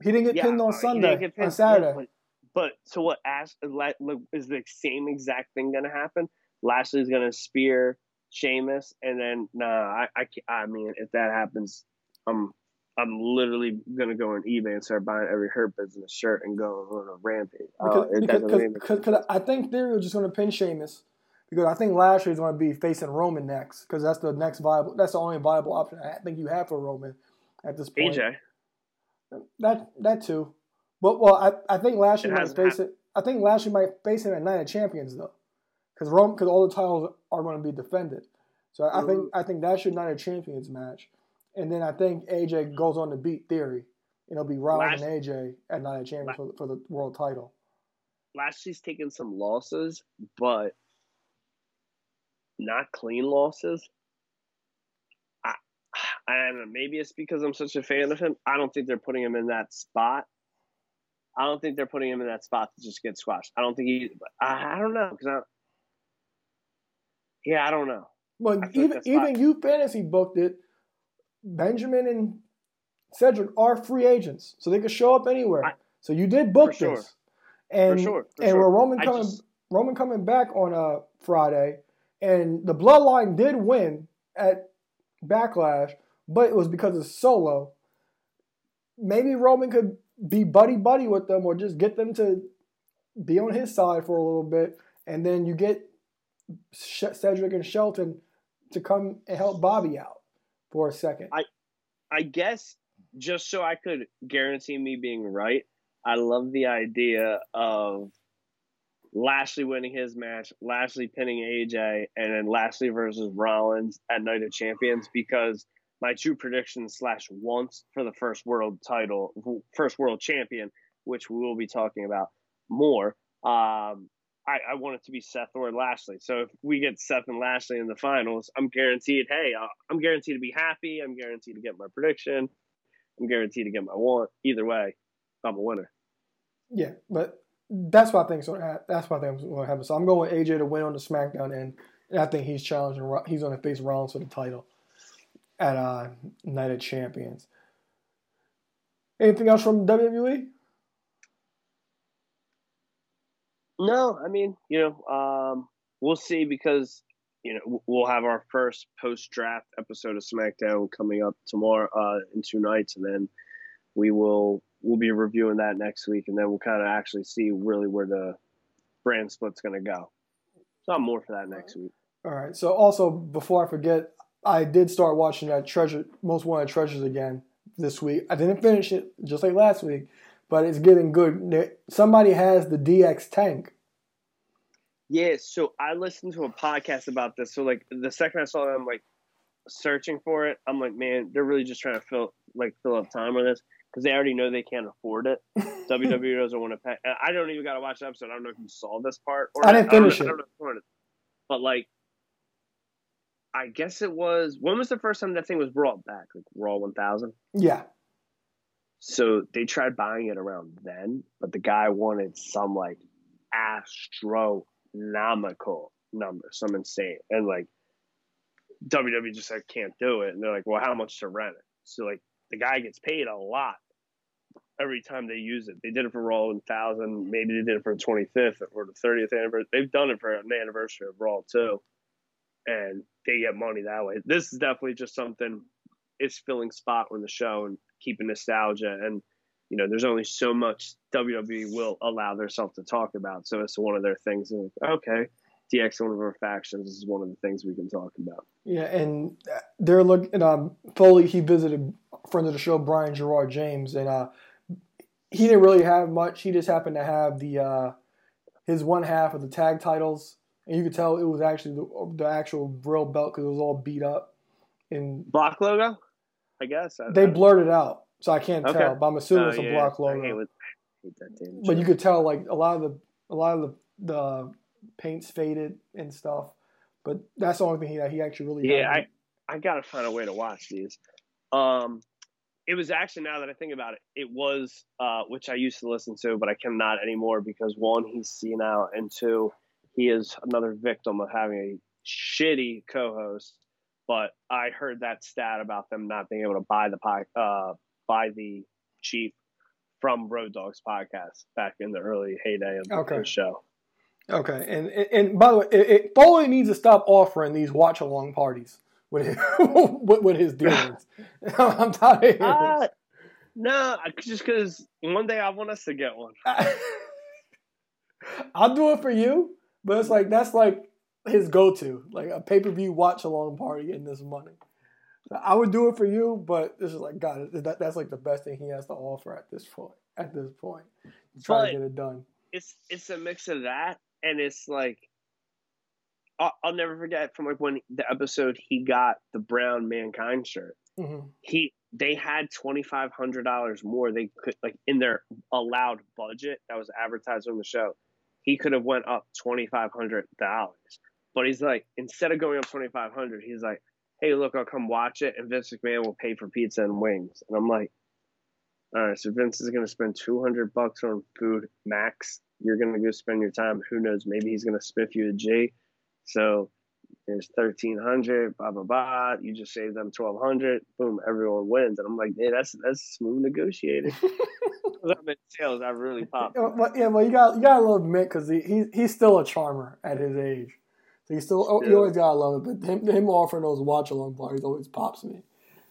He didn't get yeah, pinned on Sunday, pinned, on Saturday. But, but, so what? Ash, is the same exact thing going to happen? Lashley's going to spear Sheamus, and then nah, I, I, I mean, if that happens, I'm I'm literally gonna go on eBay and start buying every Hurt Business shirt and go on a rampage. Because, uh, because, because, because I think Theory was just gonna pin Sheamus because I think Lashley is going to be facing Roman next because that's the next viable. That's the only viable option I think you have for Roman at this point. AJ. That that too, but well, I, I think Lashley might face it. I think Lashley might face him at Night of Champions though, because Rome because all the titles are going to be defended. So I, mm-hmm. think I think that should not a Champions match, and then I think AJ goes on to beat Theory. And it'll be Rollins and AJ at Night of Champions for, for the world title. Lashley's taken some losses, but not clean losses. I, and maybe it's because I'm such a fan of him. I don't think they're putting him in that spot. I don't think they're putting him in that spot to just get squashed. I don't think he. I, I don't know because I. Yeah, I don't know. Well, even even you fantasy booked it. Benjamin and Cedric are free agents, so they could show up anywhere. I, so you did book sure. this, and for sure, for and sure. we're Roman coming just, Roman coming back on a uh, Friday and the bloodline did win at Backlash, but it was because of Solo. Maybe Roman could be buddy buddy with them, or just get them to be on his side for a little bit, and then you get Cedric and Shelton to come and help Bobby out for a second. I, I guess just so I could guarantee me being right, I love the idea of Lashley winning his match, Lashley pinning AJ, and then Lashley versus Rollins at Night of Champions because my two predictions slash once for the first world title, first world champion, which we will be talking about more. Um, I, I, want it to be Seth or Lashley. So if we get Seth and Lashley in the finals, I'm guaranteed. Hey, uh, I'm guaranteed to be happy. I'm guaranteed to get my prediction. I'm guaranteed to get my want. Either way, I'm a winner. Yeah, but that's what I think. So that's what I think happen. So I'm going with AJ to win on the SmackDown end, and I think he's challenging. He's going to face Rollins for the title at uh, Night of Champions. Anything else from WWE? No, I mean, you know, um, we'll see because you know we'll have our first post draft episode of SmackDown coming up tomorrow uh, in two nights, and then we will we'll be reviewing that next week, and then we'll kind of actually see really where the brand split's going to go. So I'm more for that next week. All right. So also before I forget, I did start watching that Treasure Most Wanted Treasures again this week. I didn't finish it just like last week, but it's getting good. Somebody has the DX tank. Yeah, so I listened to a podcast about this. So like the second I saw them like searching for it, I'm like, man, they're really just trying to fill like fill up time on this because they already know they can't afford it. WWE doesn't want to pay. I don't even got to watch the episode. I don't know if you saw this part. Or I didn't finish I it. Know, but like, I guess it was. When was the first time that thing was brought back? Like Raw 1000. Yeah. So they tried buying it around then, but the guy wanted some like astronomical number, some insane, and like WWE just like can't do it, and they're like, well, how much to rent it? So like the guy gets paid a lot every time they use it. They did it for Raw 1000. Maybe they did it for the 25th or the 30th anniversary. They've done it for an anniversary of Raw too, and they get money that way. This is definitely just something. It's filling spot on the show and keeping nostalgia. And you know, there's only so much WWE will allow themselves to talk about. So it's one of their things. Of, okay, DX, one of our factions, is one of the things we can talk about. Yeah, and they're looking. Um, Foley he visited friend of the show Brian Gerard James, and uh, he didn't really have much. He just happened to have the uh, his one half of the tag titles, and you could tell it was actually the, the actual real belt because it was all beat up. And block logo, I guess I, they I, blurred it out, so I can't okay. tell. But I'm assuming uh, it's a yeah, block logo. With, hate that damn but you could tell like a lot of the a lot of the the paint's faded and stuff. But that's the only thing he he actually really. Yeah, I I gotta find a way to watch these. Um, it was actually now that I think about it, it was uh, which I used to listen to, but I cannot anymore because one, he's senile, and two, he is another victim of having a shitty co-host. But I heard that stat about them not being able to buy the uh, buy the chief from Road Dogg's podcast back in the early heyday of okay. the show. Okay, and, and, and by the way, it, it Foley needs to stop offering these watch along parties with his, with, his dealings. I'm tired. Uh, no, just because one day I want us to get one. I'll do it for you, but it's like that's like his go-to, like a pay-per-view watch-along party in this money. I would do it for you, but this is like God. That, that's like the best thing he has to offer at this point. At this point, trying to get it done. It's it's a mix of that, and it's like I'll, I'll, never forget from like when the episode he got the brown mankind shirt. Mm-hmm. He they had twenty five hundred dollars more they could like in their allowed budget that was advertised on the show. He could have went up twenty five hundred dollars, but he's like instead of going up twenty five hundred, he's like, "Hey, look, I'll come watch it, and Vince McMahon will pay for pizza and wings." And I'm like, "All right, so Vince is going to spend two hundred bucks on food max. You're going to go spend your time. Who knows? Maybe he's going to spiff you a G." So there's 1300 blah blah blah you just save them 1200 boom everyone wins and i'm like yeah that's that's smooth negotiating. i'm in sales i really pop yeah well, yeah, well you got you got a little admit because he, he he's still a charmer at his age So you still, oh, you always gotta love it. But him, him offering those watch along parties always pops me.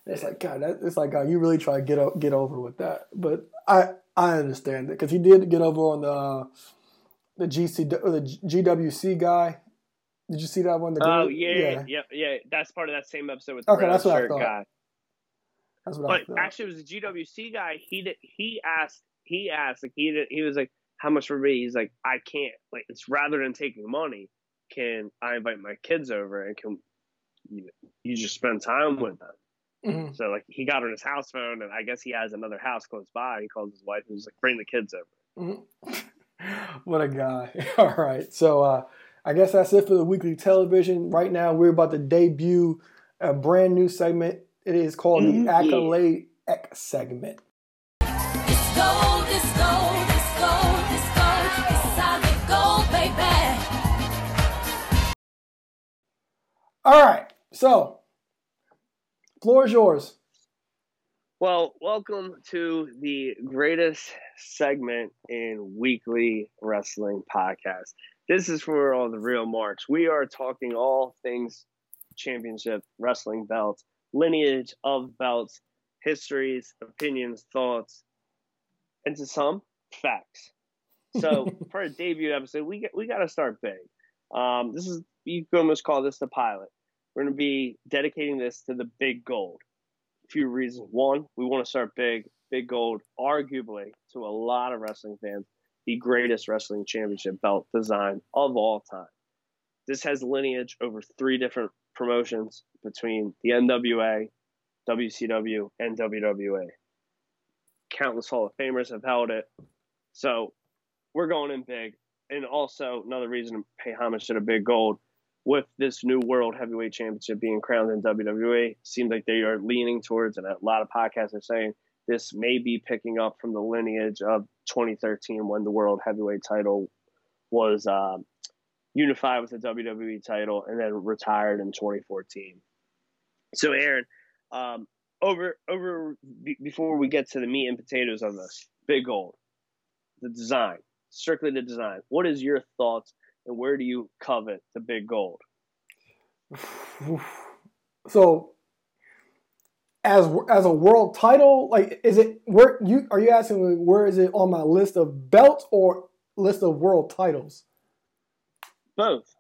It's like God, that, it's like God, you really try to get get over with that. But I I understand it because he did get over on the uh, the GC the GWC guy. Did you see that one? The oh yeah, yeah, yeah, yeah, That's part of that same episode with the okay, that's what I thought. guy. That's what but I thought. actually, it was the GWC guy. He did, he asked he asked like he did, he was like, "How much for me?" He's like, "I can't. Like, it's rather than taking money, can I invite my kids over and can you, know, you just spend time with them?" Mm-hmm. So like he got on his house phone, and I guess he has another house close by. He calls his wife and he's like, "Bring the kids over." Mm-hmm. what a guy! All right, so uh, I guess that's it for the weekly television. Right now, we're about to debut a brand new segment. It is called mm-hmm. the Accolade Eck segment. All right, so Floor is yours. Well, welcome to the greatest segment in weekly wrestling podcast. This is for all the real marks. We are talking all things championship wrestling belts, lineage of belts, histories, opinions, thoughts, and to some facts. So for a debut episode, we get, we got to start big. Um, this is you can almost call this the pilot. We're going to be dedicating this to the big gold. A few reasons. One, we want to start big. Big gold, arguably, to a lot of wrestling fans, the greatest wrestling championship belt design of all time. This has lineage over three different promotions between the NWA, WCW, and WWE. Countless Hall of Famers have held it. So we're going in big. And also, another reason to pay homage to the big gold with this new world heavyweight championship being crowned in WWE, seems like they are leaning towards, and a lot of podcasts are saying this may be picking up from the lineage of 2013 when the world heavyweight title was uh, unified with the WWE title and then retired in 2014. So, Aaron, um, over over b- before we get to the meat and potatoes of this, big gold, the design, strictly the design. What is your thoughts and where do you covet the big gold? So, as as a world title, like is it where you are you asking me where is it on my list of belts or list of world titles? Both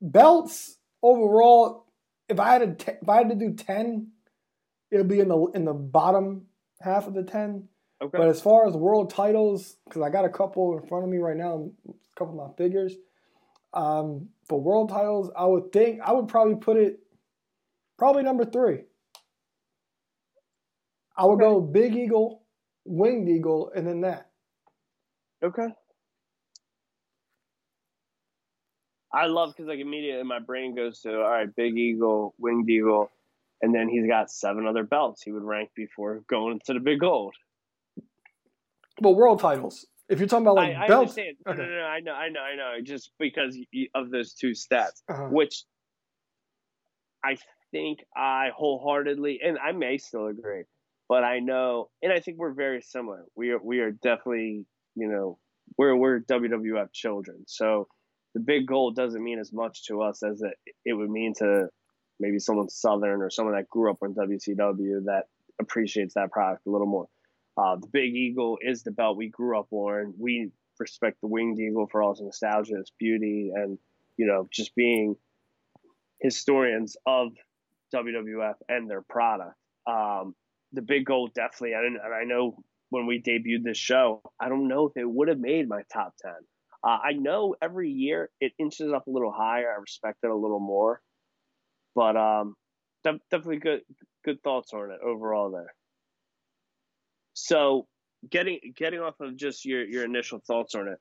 belts overall. If I had to if I had to do ten, it'll be in the in the bottom half of the ten. Okay. But as far as world titles, because I got a couple in front of me right now, a couple of my figures. Um, for world titles, I would think I would probably put it probably number three. I would okay. go Big Eagle, Winged Eagle, and then that. Okay. I love because like immediately my brain goes to all right, Big Eagle, Winged Eagle, and then he's got seven other belts he would rank before going to the Big Gold. But world titles, if you're talking about like I, I belts, understand. Okay. No, no, no, I know, I know, I know. Just because of those two stats, uh-huh. which I think I wholeheartedly, and I may still agree, but I know, and I think we're very similar. We are, we are definitely, you know, we're we're WWF children. So the big gold doesn't mean as much to us as it it would mean to maybe someone southern or someone that grew up on WCW that appreciates that product a little more. Uh, the Big Eagle is the belt we grew up on. We respect the Winged Eagle for all its nostalgia, its beauty, and you know, just being historians of WWF and their product. Um, the Big Gold definitely, and I know when we debuted this show, I don't know if it would have made my top ten. Uh, I know every year it inches up a little higher. I respect it a little more, but um, definitely good good thoughts on it overall there. So getting getting off of just your your initial thoughts on it,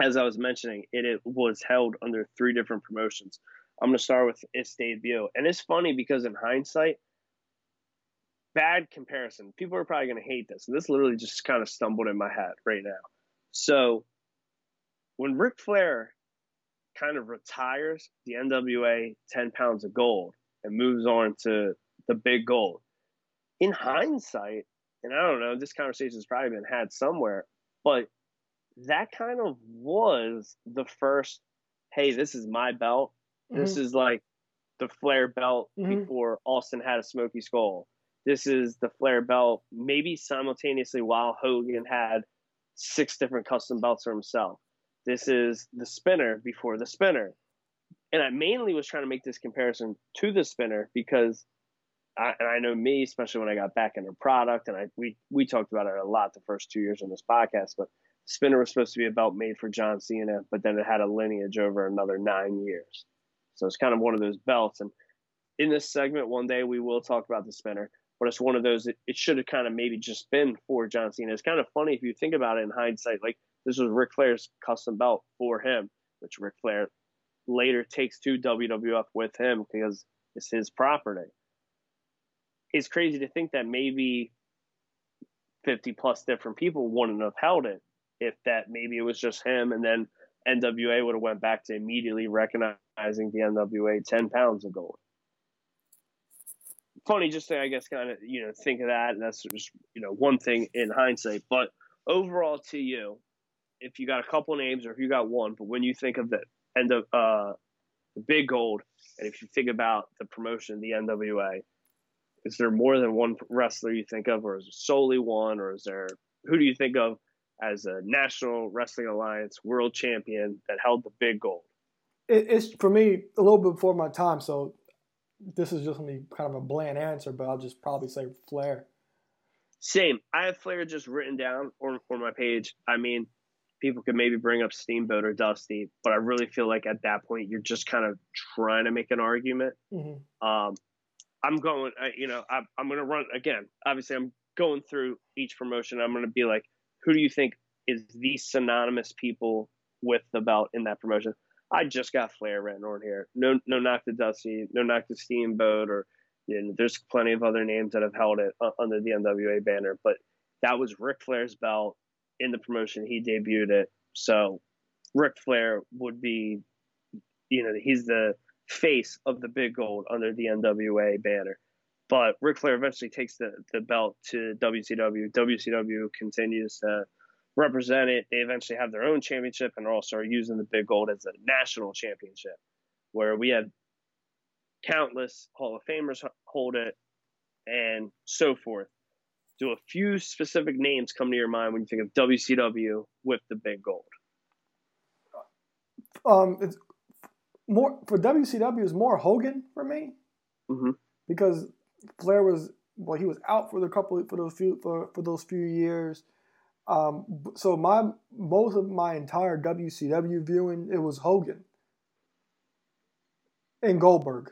as I was mentioning, it, it was held under three different promotions. I'm gonna start with its debut, and it's funny because in hindsight, bad comparison. People are probably gonna hate this, and this literally just kind of stumbled in my head right now. So when Ric Flair kind of retires the NWA 10 pounds of gold and moves on to the big gold, in hindsight, and I don't know, this conversation has probably been had somewhere, but that kind of was the first, hey, this is my belt. Mm-hmm. This is like the Flair belt Mhm. before Austin had a smoky skull. This is the Flair belt, maybe simultaneously while Hogan had six different custom belts for himself. This is the spinner before the spinner. And I mainly was trying to make this comparison to the spinner because I, and I know me, especially when I got back into product, and I we we talked about it a lot the first two years on this podcast. But spinner was supposed to be a belt made for John Cena, but then it had a lineage over another nine years. So it's kind of one of those belts. And in this segment, one day we will talk about the spinner, but it's one of those. It, it should have kind of maybe just been for John Cena. It's kind of funny if you think about it in hindsight. Like this was Ric Flair's custom belt for him, which Ric Flair later takes to WWF with him because it's his property. It's crazy to think that maybe 50 plus different people wouldn't have held it if that maybe it was just him and then NWA would have went back to immediately recognizing the NWA 10 pounds of gold. Funny just to, I guess, kind of, you know, think of that. And that's just, you know, one thing in hindsight. But overall to you, if you got a couple names or if you got one, but when you think of the end of uh, the big gold, and if you think about the promotion, the NWA, is there more than one wrestler you think of, or is it solely one, or is there who do you think of as a National Wrestling Alliance world champion that held the big gold? It, it's for me a little bit before my time, so this is just gonna be kind of a bland answer, but I'll just probably say Flair. Same. I have Flair just written down on, on my page. I mean, people could maybe bring up Steamboat or Dusty, but I really feel like at that point you're just kind of trying to make an argument. Mm-hmm. Um, I'm going, I, you know, I, I'm going to run again. Obviously, I'm going through each promotion. I'm going to be like, who do you think is the synonymous people with the belt in that promotion? I just got Flair written on here. No, no knock to Dusty, no knock to Steamboat, or you know, there's plenty of other names that have held it uh, under the NWA banner. But that was Ric Flair's belt in the promotion. He debuted it, so Ric Flair would be, you know, he's the face of the big gold under the NWA banner. But Ric Flair eventually takes the, the belt to WCW. WCW continues to represent it. They eventually have their own championship and also are using the big gold as a national championship, where we have countless Hall of Famers hold it and so forth. Do a few specific names come to your mind when you think of WCW with the big gold? Um, it's more for WCW is more Hogan for me Mhm. because Flair was well he was out for the couple for those few for, for those few years. Um, so my most of my entire WCW viewing it was Hogan and Goldberg.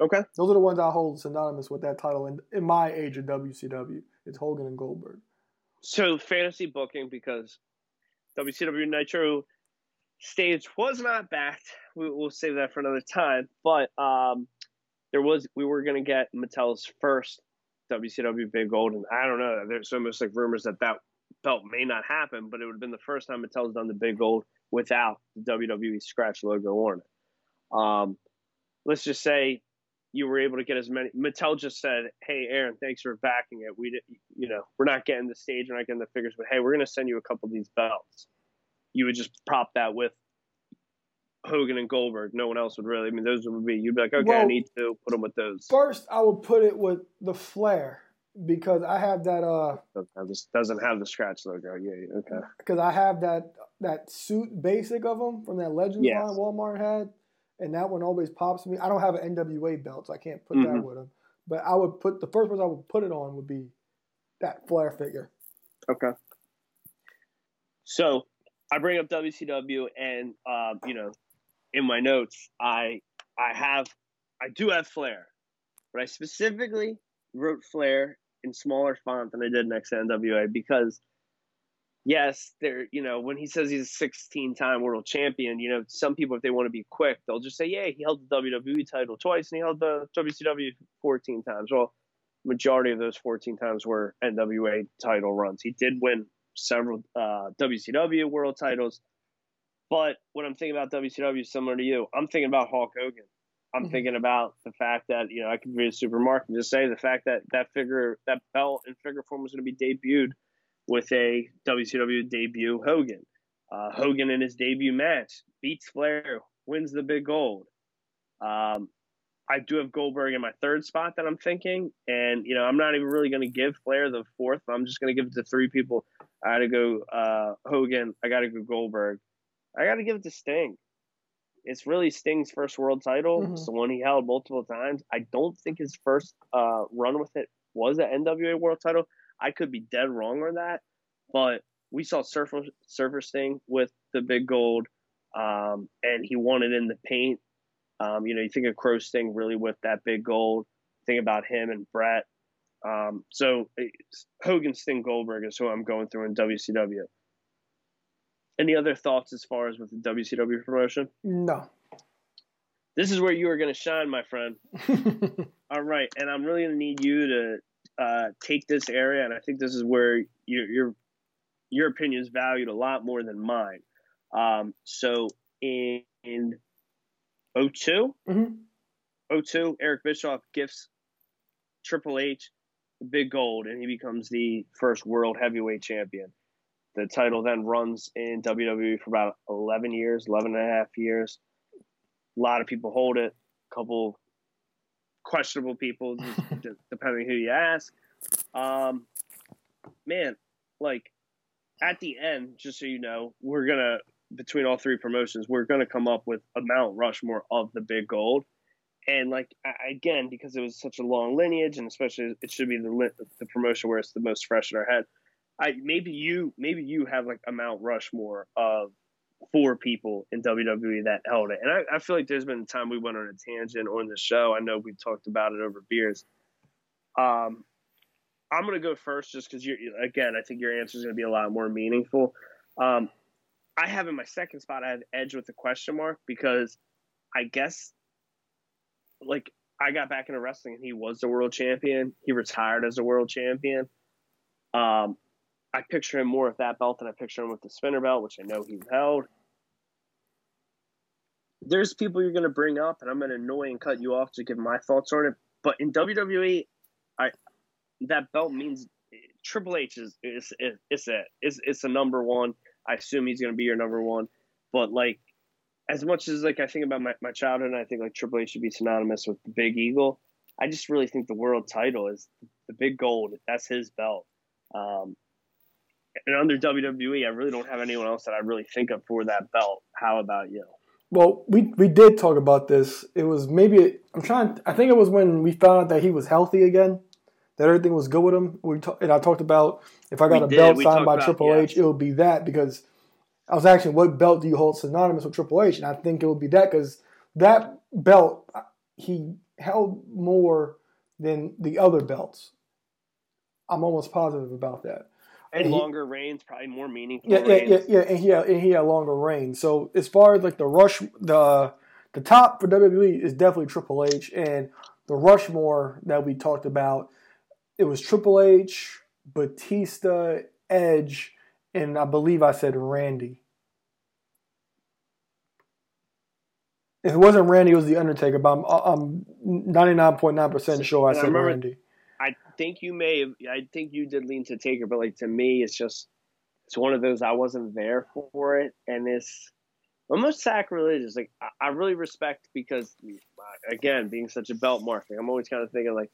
Okay. Those are the ones I hold synonymous with that title in, in my age of WCW. It's Hogan and Goldberg. So fantasy booking because WCW Nitro stage was not backed. We, we'll save that for another time. But um, there was we were going to get Mattel's first WCW Big Gold, and I don't know. There's almost like rumors that that belt may not happen, but it would have been the first time Mattel's done the Big Gold without the WWE scratch logo on it. Um, let's just say you were able to get as many. Mattel just said, "Hey, Aaron, thanks for backing it. We, you know, we're not getting the stage, we're not getting the figures, but hey, we're going to send you a couple of these belts." You would just prop that with Hogan and Goldberg. No one else would really. I mean, those would be. You'd be like, "Okay, I need to put them with those." First, I would put it with the Flair because I have that uh Doesn't have this doesn't have the scratch logo. Yeah, yeah, okay. because I have that that suit basic of them from that Legends Yes. line Walmart had, and that one always pops me. I don't have an NWA belt, so I can't put that Mhm. with them. But I would put the first one I would put it on would be that Flair figure. Okay. So I bring up WCW, and um, you know, in my notes, I I have I do have Flair, but I specifically wrote Flair in smaller font than I did next to NWA because yes, there you know when he says he's a 16 time world champion, you know some people if they want to be quick, they'll just say yeah he held the WWE title twice and he held the WCW 14 times. Well, majority of those 14 times were NWA title runs. He did win several uh, WCW world titles. But when I'm thinking about WCW, similar to you, I'm thinking about Hulk Hogan. I'm Mhm. thinking about the fact that you know I could be a supermarket and just say the fact that that figure, that belt in figure form was going to be debuted with a WCW debut Hogan. Uh, Hogan in his debut match beats Flair, wins the big gold. Um, I do have Goldberg in my third spot that I'm thinking, and you know I'm not even really going to give Flair the fourth. I'm just going to give it to three people. I got to go uh, Hogan. I got to go Goldberg. I got to give it to Sting. It's really Sting's first world title. Mm-hmm. It's the one he held multiple times. I don't think his first uh, run with it was an NWA world title. I could be dead wrong on that, but we saw Surfer, Surfer Sting with the big gold, um, and he won it in the paint. Um, you know, you think of Crow Sting really with that big gold. Think about him and Bret. Um, so Hogan, Sting, Goldberg is who I'm going through in WCW. Any other thoughts as far as with the WCW promotion? No. This is where you are going to shine, my friend. All right, and I'm really going to need you to uh, take this area, and I think this is where your your your opinion is valued a lot more than mine. Um, so in, in 2 mm-hmm. 02, Eric Bischoff gifts Triple H the big gold, and he becomes the first world heavyweight champion. The title then runs in WWE for about 11 years, 11 and a half years. A lot of people hold it, a couple questionable people, depending who you ask. Um, man, like at the end, just so you know, we're gonna between all three promotions, we're gonna come up with a Mount Rushmore of the big gold. And like again, because it was such a long lineage, and especially it should be the the promotion where it's the most fresh in our head. I maybe you maybe you have like a Mount Rushmore of four people in WWE that held it. And I, I, feel like there's been a time we went on a tangent on the show. I know we talked about it over beers. Um, I'm going to go first just because you again, I think your answer is going to be a lot more meaningful. Um, I have in my second spot, I have Edge with the question mark because I guess like I got back into wrestling and he was the world champion. He retired as a world champion. Um, I picture him more with that belt than I picture him with the spinner belt, which I know he held. There's people you're going to bring up, and I'm going to annoy and cut you off to give my thoughts on it. But in WWE, I that belt means Triple H is is it's a it's it's a number one. I assume he's going to be your number one. But like, as much as like I think about my, my childhood, I think like Triple H should be synonymous with the Big Eagle. I just really think the world title is the big gold. That's his belt. Um, and under WWE, I really don't have anyone else that I really think of for that belt. How about you? Well, we we did talk about this. It was maybe I'm trying. I think it was when we found out that he was healthy again, that everything was good with him. We talk, and I talked about if I got we a did. belt we signed by about, Triple H, it would be that because I was asking what belt do you hold synonymous with Triple H, and I think it would be that because that belt he held more than the other belts. I'm almost positive about that and, longer reigns, probably more meaningful. Yeah, yeah, yeah, yeah, and he had, and he had longer reigns. So as far as like the rush, the the top for WWE is definitely Triple H, and the Rushmore that we talked about, it was Triple H, Batista, Edge, and I believe I said Randy. If it wasn't Randy, it was the Undertaker. But I'm I'm ninety nine point nine percent sure I said I Randy I think you may have. I think you did lean to Taker, but like to me, it's just it's one of those I wasn't there for it, and it's almost sacrilegious. Like I, I really respect because again, being such a belt marketing, I'm always kind of thinking like.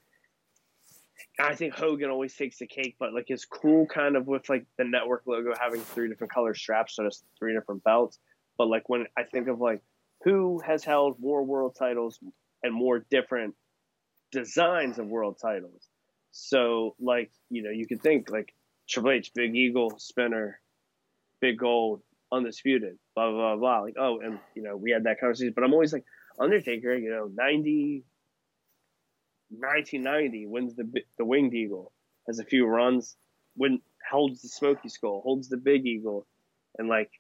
I think Hogan always takes the cake, but like it's cool kind of with like the network logo having three different color straps, so there's three different belts. But like when I think of like who has held more world titles and more different designs of world titles, so, like, you know, you could think like Triple H, Big Eagle, Spinner, Big Gold, Undisputed, blah, blah, blah. Like, oh, and, you know, we had that conversation. But I'm always like, Undertaker, you know, 90, 1990 wins the the Winged Eagle, has a few runs, when holds the Smoky Skull, holds the Big Eagle, and like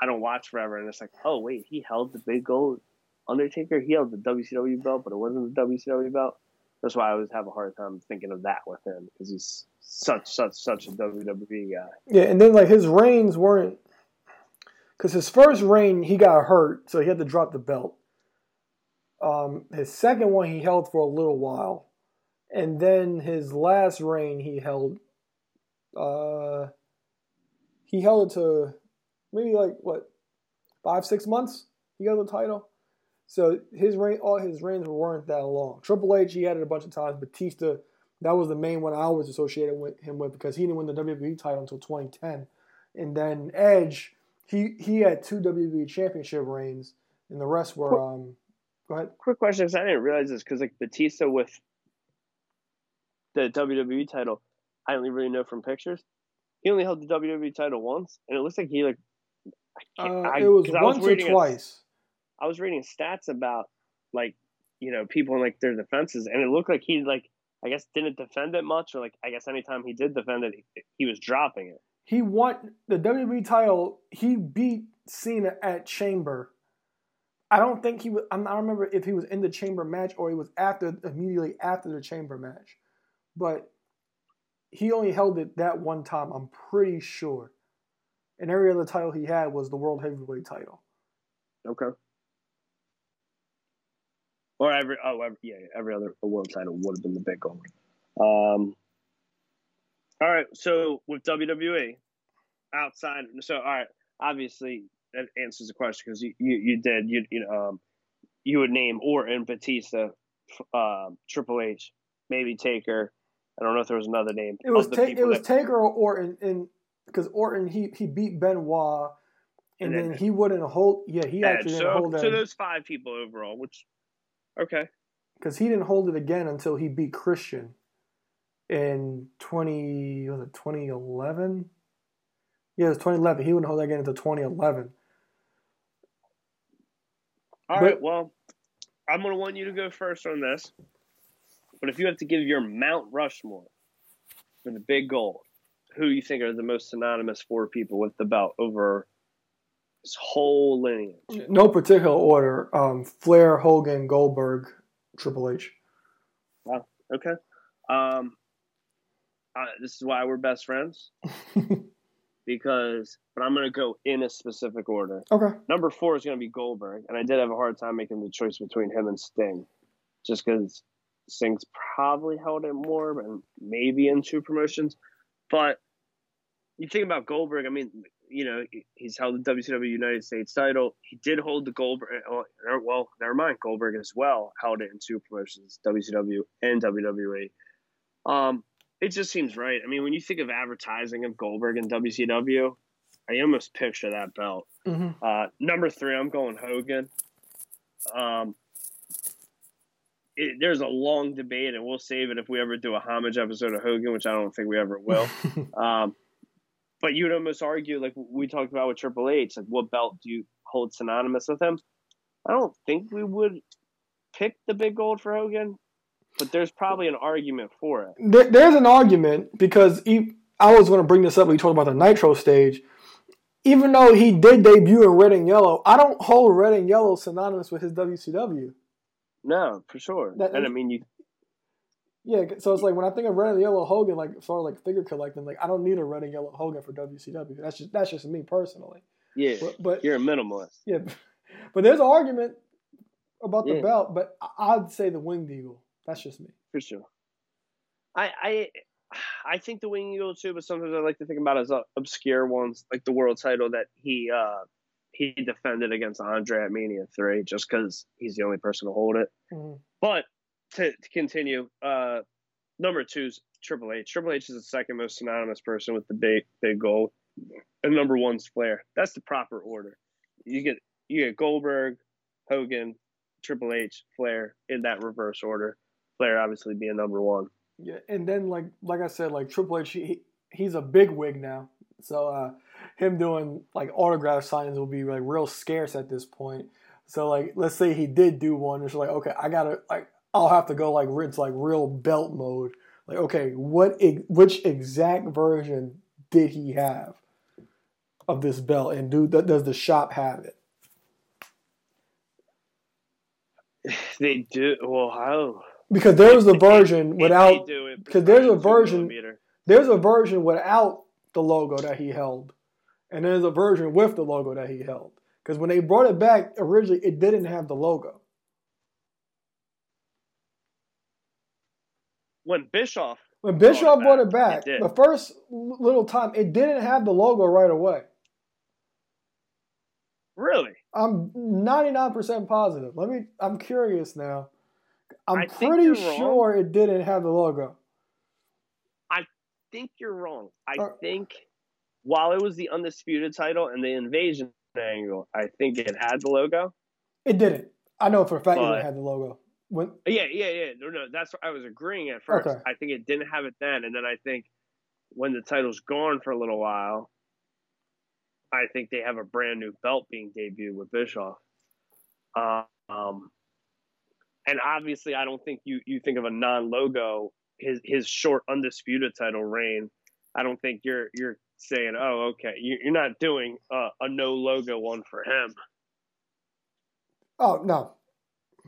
I don't watch forever, and it's like, oh wait, he held the Big Gold. Undertaker, he held the WCW belt, but it wasn't the WCW belt. That's why I always have a hard time thinking of that with him because he's such such such a WWE guy. Yeah, and then like his reigns weren't because his first reign he got hurt, so he had to drop the belt. Um, his second one he held for a little while, and then his last reign he held. Uh, he held it to maybe like what five six months. He got the title. So his reign, all his reigns weren't that long. Triple H, he had it a bunch of times. Batista, that was the main one I was associated with him with because he didn't win the WWE title until 2010. And then Edge, he he had two WWE championship reigns, and the rest were um. Go ahead. Quick question, because I didn't realize this because like Batista with the WWE title, I only really know from pictures. He only held the WWE title once, and it looks like he like. I can't- Uh, I- it was once or reading a- twice. I was reading stats about like you know people in like their defenses, and it looked like he like I guess didn't defend it much, or like I guess anytime he did defend it, he, he was dropping it. He won the WWE title. He beat Cena at Chamber. I don't think he was. I'm- don't remember if he was in the Chamber match or he was after immediately after the Chamber match, but he only held it that one time. I'm pretty sure. And every other title he had was the World Heavyweight title. Okay. Or every oh every, yeah every other world title would have been the big one. Um. All right, so with WWE outside, so all right, obviously that answers the question because you, you you did you you know um you would name Orton, Batista, um, Triple H, maybe Taker. I don't know if there was another name. It was Ta- it was that- Taker or Orton, and because Orton he he beat Benoit, and, And then, then- he wouldn't hold. Yeah, he Edge. actually didn't So, hold that. so those five people overall, which okay, because he didn't hold it again until he beat Christian in twenty was it twenty eleven? Yeah, it was twenty eleven. He wouldn't hold that again until twenty eleven. All But- right. Well, I'm gonna want you to go first on this. But if you have to give your Mount Rushmore for the big gold, who you think are the most synonymous four people with the belt over this whole lineage? No particular order. Um, Flair, Hogan, Goldberg, Triple H. Wow. Okay. Um, uh, this is why we're best friends because, but I'm gonna go in a specific order. Okay. Number four is going to be Goldberg, and I did have a hard time making the choice between him and Sting, just because Sting's probably held it more, and maybe in two promotions. But you think about Goldberg, I mean, you know, he's held the WCW United States title. He did hold the Goldberg. oh, Well, never mind, Goldberg as well held it in two promotions, WCW and WWE. Um, it just seems right. I mean, when you think of advertising of Goldberg and WCW, I almost picture that belt. hmm Uh, number three, I'm going Hogan. Um, it, there's a long debate, and we'll save it if we ever do a homage episode of Hogan, which I don't think we ever will. um, but you'd almost argue, like we talked about with Triple H, like what belt do you hold synonymous with him? I don't think we would pick the big gold for Hogan, but there's probably an argument for it. there, there's an argument because he, I was going to bring this up when you talked about the Nitro stage. Even though he did debut in red and yellow, I don't hold red and yellow synonymous with his WCW. No, for sure. That- and I mean, you Yeah, so it's like when I think of red and yellow Hogan, like sort of like figure collecting, like I don't need a red and yellow Hogan for WCW. That's just that's just me personally. yeah, But, but you're a minimalist. yeah, but there's an argument about the Yeah. belt. But I'd say the winged eagle. That's just me. for sure. I I I think the Wing Eagle too, but sometimes I like to think about as uh, obscure ones, like the world title that he uh he defended against Andre at Mania three, just because he's the only person to hold it. Mhm. But to, to continue, uh, number two's Triple H. Triple H is the second most synonymous person with the big big gold, and number one's Flair. That's the proper order. You get you get Goldberg, Hogan, Triple H, Flair in that reverse order. Flair obviously being number one. Yeah, and then like like I said, like Triple H, he, he's a big wig now, so uh, him doing like autograph signings will be like real scarce at this point. So like, let's say he did do one, it's like okay, I gotta like I'll have to go like it's like real belt mode. Like okay, what which exact version did he have of this belt, and do does the shop have it? They do well. How Because there was a version without they do it, because there's a version- There's a version without the logo that he held, and there's a version with the logo that he held. Because when they brought it back originally, it didn't have the logo. When Bischoff, When Bischoff brought it back, back, it the first little time, it didn't have the logo right away. really, I'm 99% positive. Let me. I'm curious now. I'm I pretty wrong. sure it didn't have the logo. I think you're wrong. I Uh, think while it was the undisputed title and the invasion angle, I think it had the logo. It didn't. I know for a fact it But- didn't have the logo. When Yeah, yeah, yeah. No, no, that's what I was agreeing at first. Okay. I think it didn't have it then, and then I think when the title's gone for a little while, I think they have a brand new belt being debuted with Bischoff. Uh, um, and obviously, I don't think you you think of a non-logo his his short undisputed title reign. I don't think you're you're saying, oh, okay, You- you're not doing a, a no logo one for him. oh no,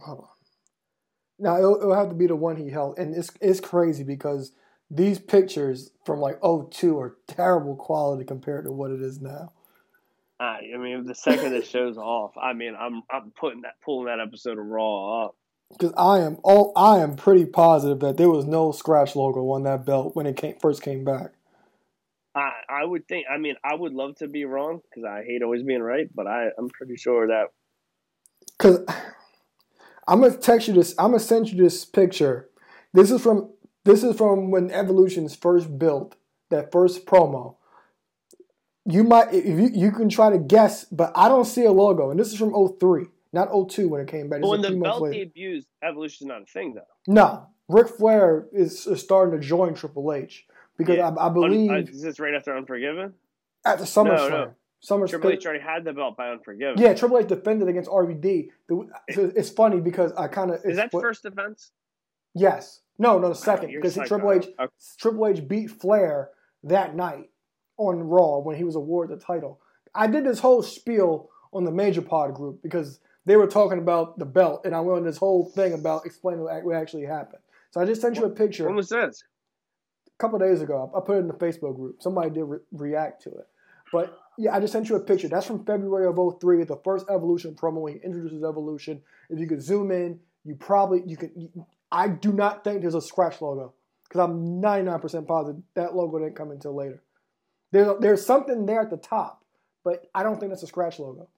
hold on. No, it'll, it'll have to be the one he held, and it's it's crazy because these pictures from like 02 are terrible quality compared to what it is now. I, I mean, the second it shows off, I mean, I'm I'm putting that pulling that episode of Raw up. Because I am all I am pretty positive that there was no scratch logo on that belt when it came first came back. I I would think. I mean, I would love to be wrong because I hate always being right, but I I'm pretty sure that Cause I'm gonna text you this. I'm gonna send you this picture. This is from this is from when Evolution's first built that first promo. You might if you you can try to guess, but I don't see a logo. And this is from 03, not 02 when it came back. But when the belt debuts, evolution's not a thing though. No, Ric Flair is, is starting to join Triple H because Yeah. I, I believe Un- uh, is this right after Unforgiven? at the SummerSlam. no. SummerSlam. Triple H already had the belt by Unforgiven. Yeah, Triple H defended against RVD. It's funny because I kind of Is that first defense? Yes. No, no, the second because psycho. Triple H Okay. Triple H beat Flair that night on Raw when he was awarded the title. I did this whole spiel on the Major Pod group because they were talking about the belt, and I went on this whole thing about explaining what what actually happened. So I just sent you a picture When was this? a couple days ago. I put it in the Facebook group. Somebody did re- react to it. But yeah, I just sent you a picture. That's from February of 03, the first Evolution promo when he introduces Evolution. If you could zoom in, you probably you could. You, I do not think there's a scratch logo because I'm 99% positive that logo didn't come until later. There's there's something there at the top, but I don't think that's a scratch logo.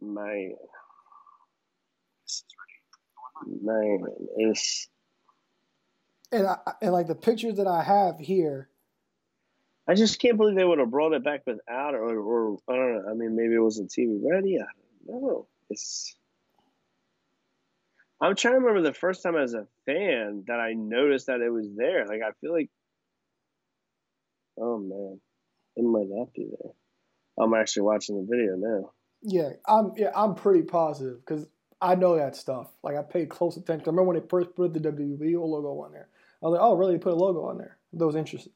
Man. Man, it's And I, and like the pictures that I have here, I just can't believe they would have brought it back without or, or I don't know. I mean, maybe it wasn't TV ready. I don't know. It's. I'm trying to remember the first time as a fan that I noticed that it was there. Like I feel like, oh man, it might not be there. I'm actually watching the video now. Yeah, I'm yeah, I'm pretty positive because I know that stuff. Like I paid close attention. I remember when they first put the WWE logo on there. I was like, oh, really? They put a logo on there. That was interesting.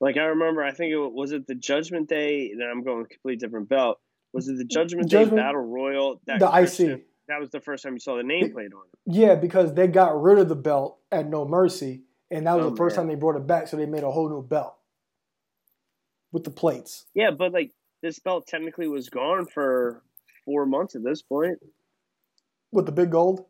Like I remember, I think it was, was it the Judgment Day. Then I'm going with a completely different belt. Was it the Judgment, Judgment- Day Battle Royal? That The Christian- IC. That was the first time you saw the nameplate on it. Yeah, because they got rid of the belt at No Mercy, and that was Oh, the first man. time they brought it back. So they made a whole new belt with the plates. Yeah, but like this belt technically was gone for four months at this point. with the big gold.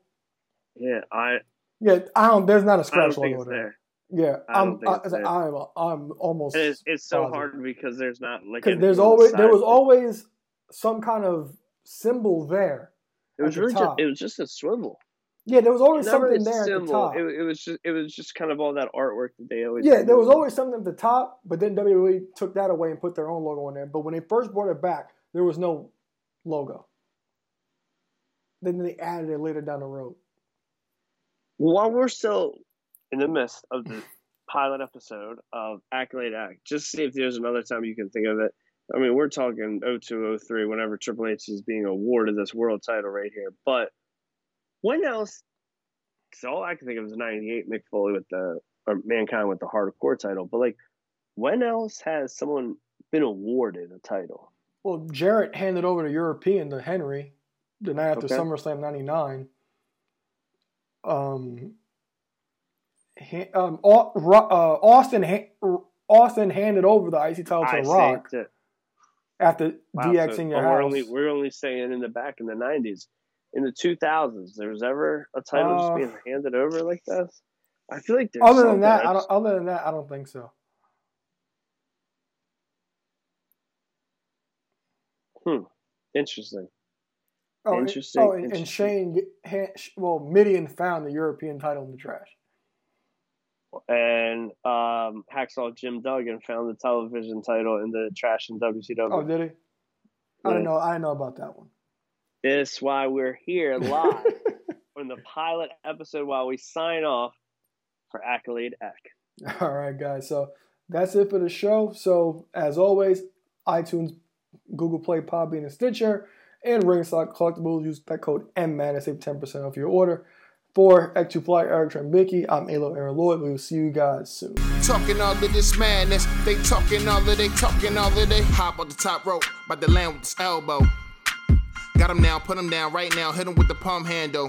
Yeah, I Yeah, I don't. There's not a scratch logo there. there. Yeah, I I'm. think I, I'm. I'm almost It's, it's so Positive. hard because there's not like because there's always there was always some kind of symbol there. it was at the really just, it was just a swivel. Yeah, there was always something there at the top. It, it was just it was just kind of all that artwork that they always. Yeah, there was always something at the top, but then WWE took that away and put their own logo on there. But when they first brought it back, there was no logo. Then they added it later down the road. While we're still in the midst of the pilot episode of Accolade Eck, just see if there's another time you can think of it. I mean, we're talking 02, 03, whenever Triple H is being awarded this world title right here. But when else? Because all I can think of is 98 Mick Foley with the, or Mankind with the hardcore title. But like, when else has someone been awarded a title? Well, Jarrett handed over the European to Henry the night after Okay. SummerSlam '99. Um, um, uh, Austin ha- Austin handed over the IC title to I Rock after Wow, DX so- your but house. We're only we're only saying in the back in the nineties. In the two thousands, there was ever a title Uh, just being handed over like this. I feel like there's other than that, I I don't, other than that, I don't think so. Hmm. Interesting. Oh, Interesting, And, oh, and, and. Shane, well, Midian found the European title in the trash. And um, Hacksaw Jim Duggan found the television title in the trash in WCW. Oh, did he? I Yeah. don't know. I didn't know about that one. This is why we're here live from the pilot episode while we sign off for Accolade Eck. All right, guys. So that's it for the show. So as always, iTunes, Google Play, Podbean, and Stitcher, and Ringside Collectibles. Use that code MMAN to save 10% off your order. For X2 Fly, Eric Trembicki, I'm A'Lo Aaron Lloyd. We will see you guys soon. Talking all of this madness. They talking all of they talking all of they hop on the top rope, by the land with his elbow. Got him now, put him down right now, hit him with the palm handle.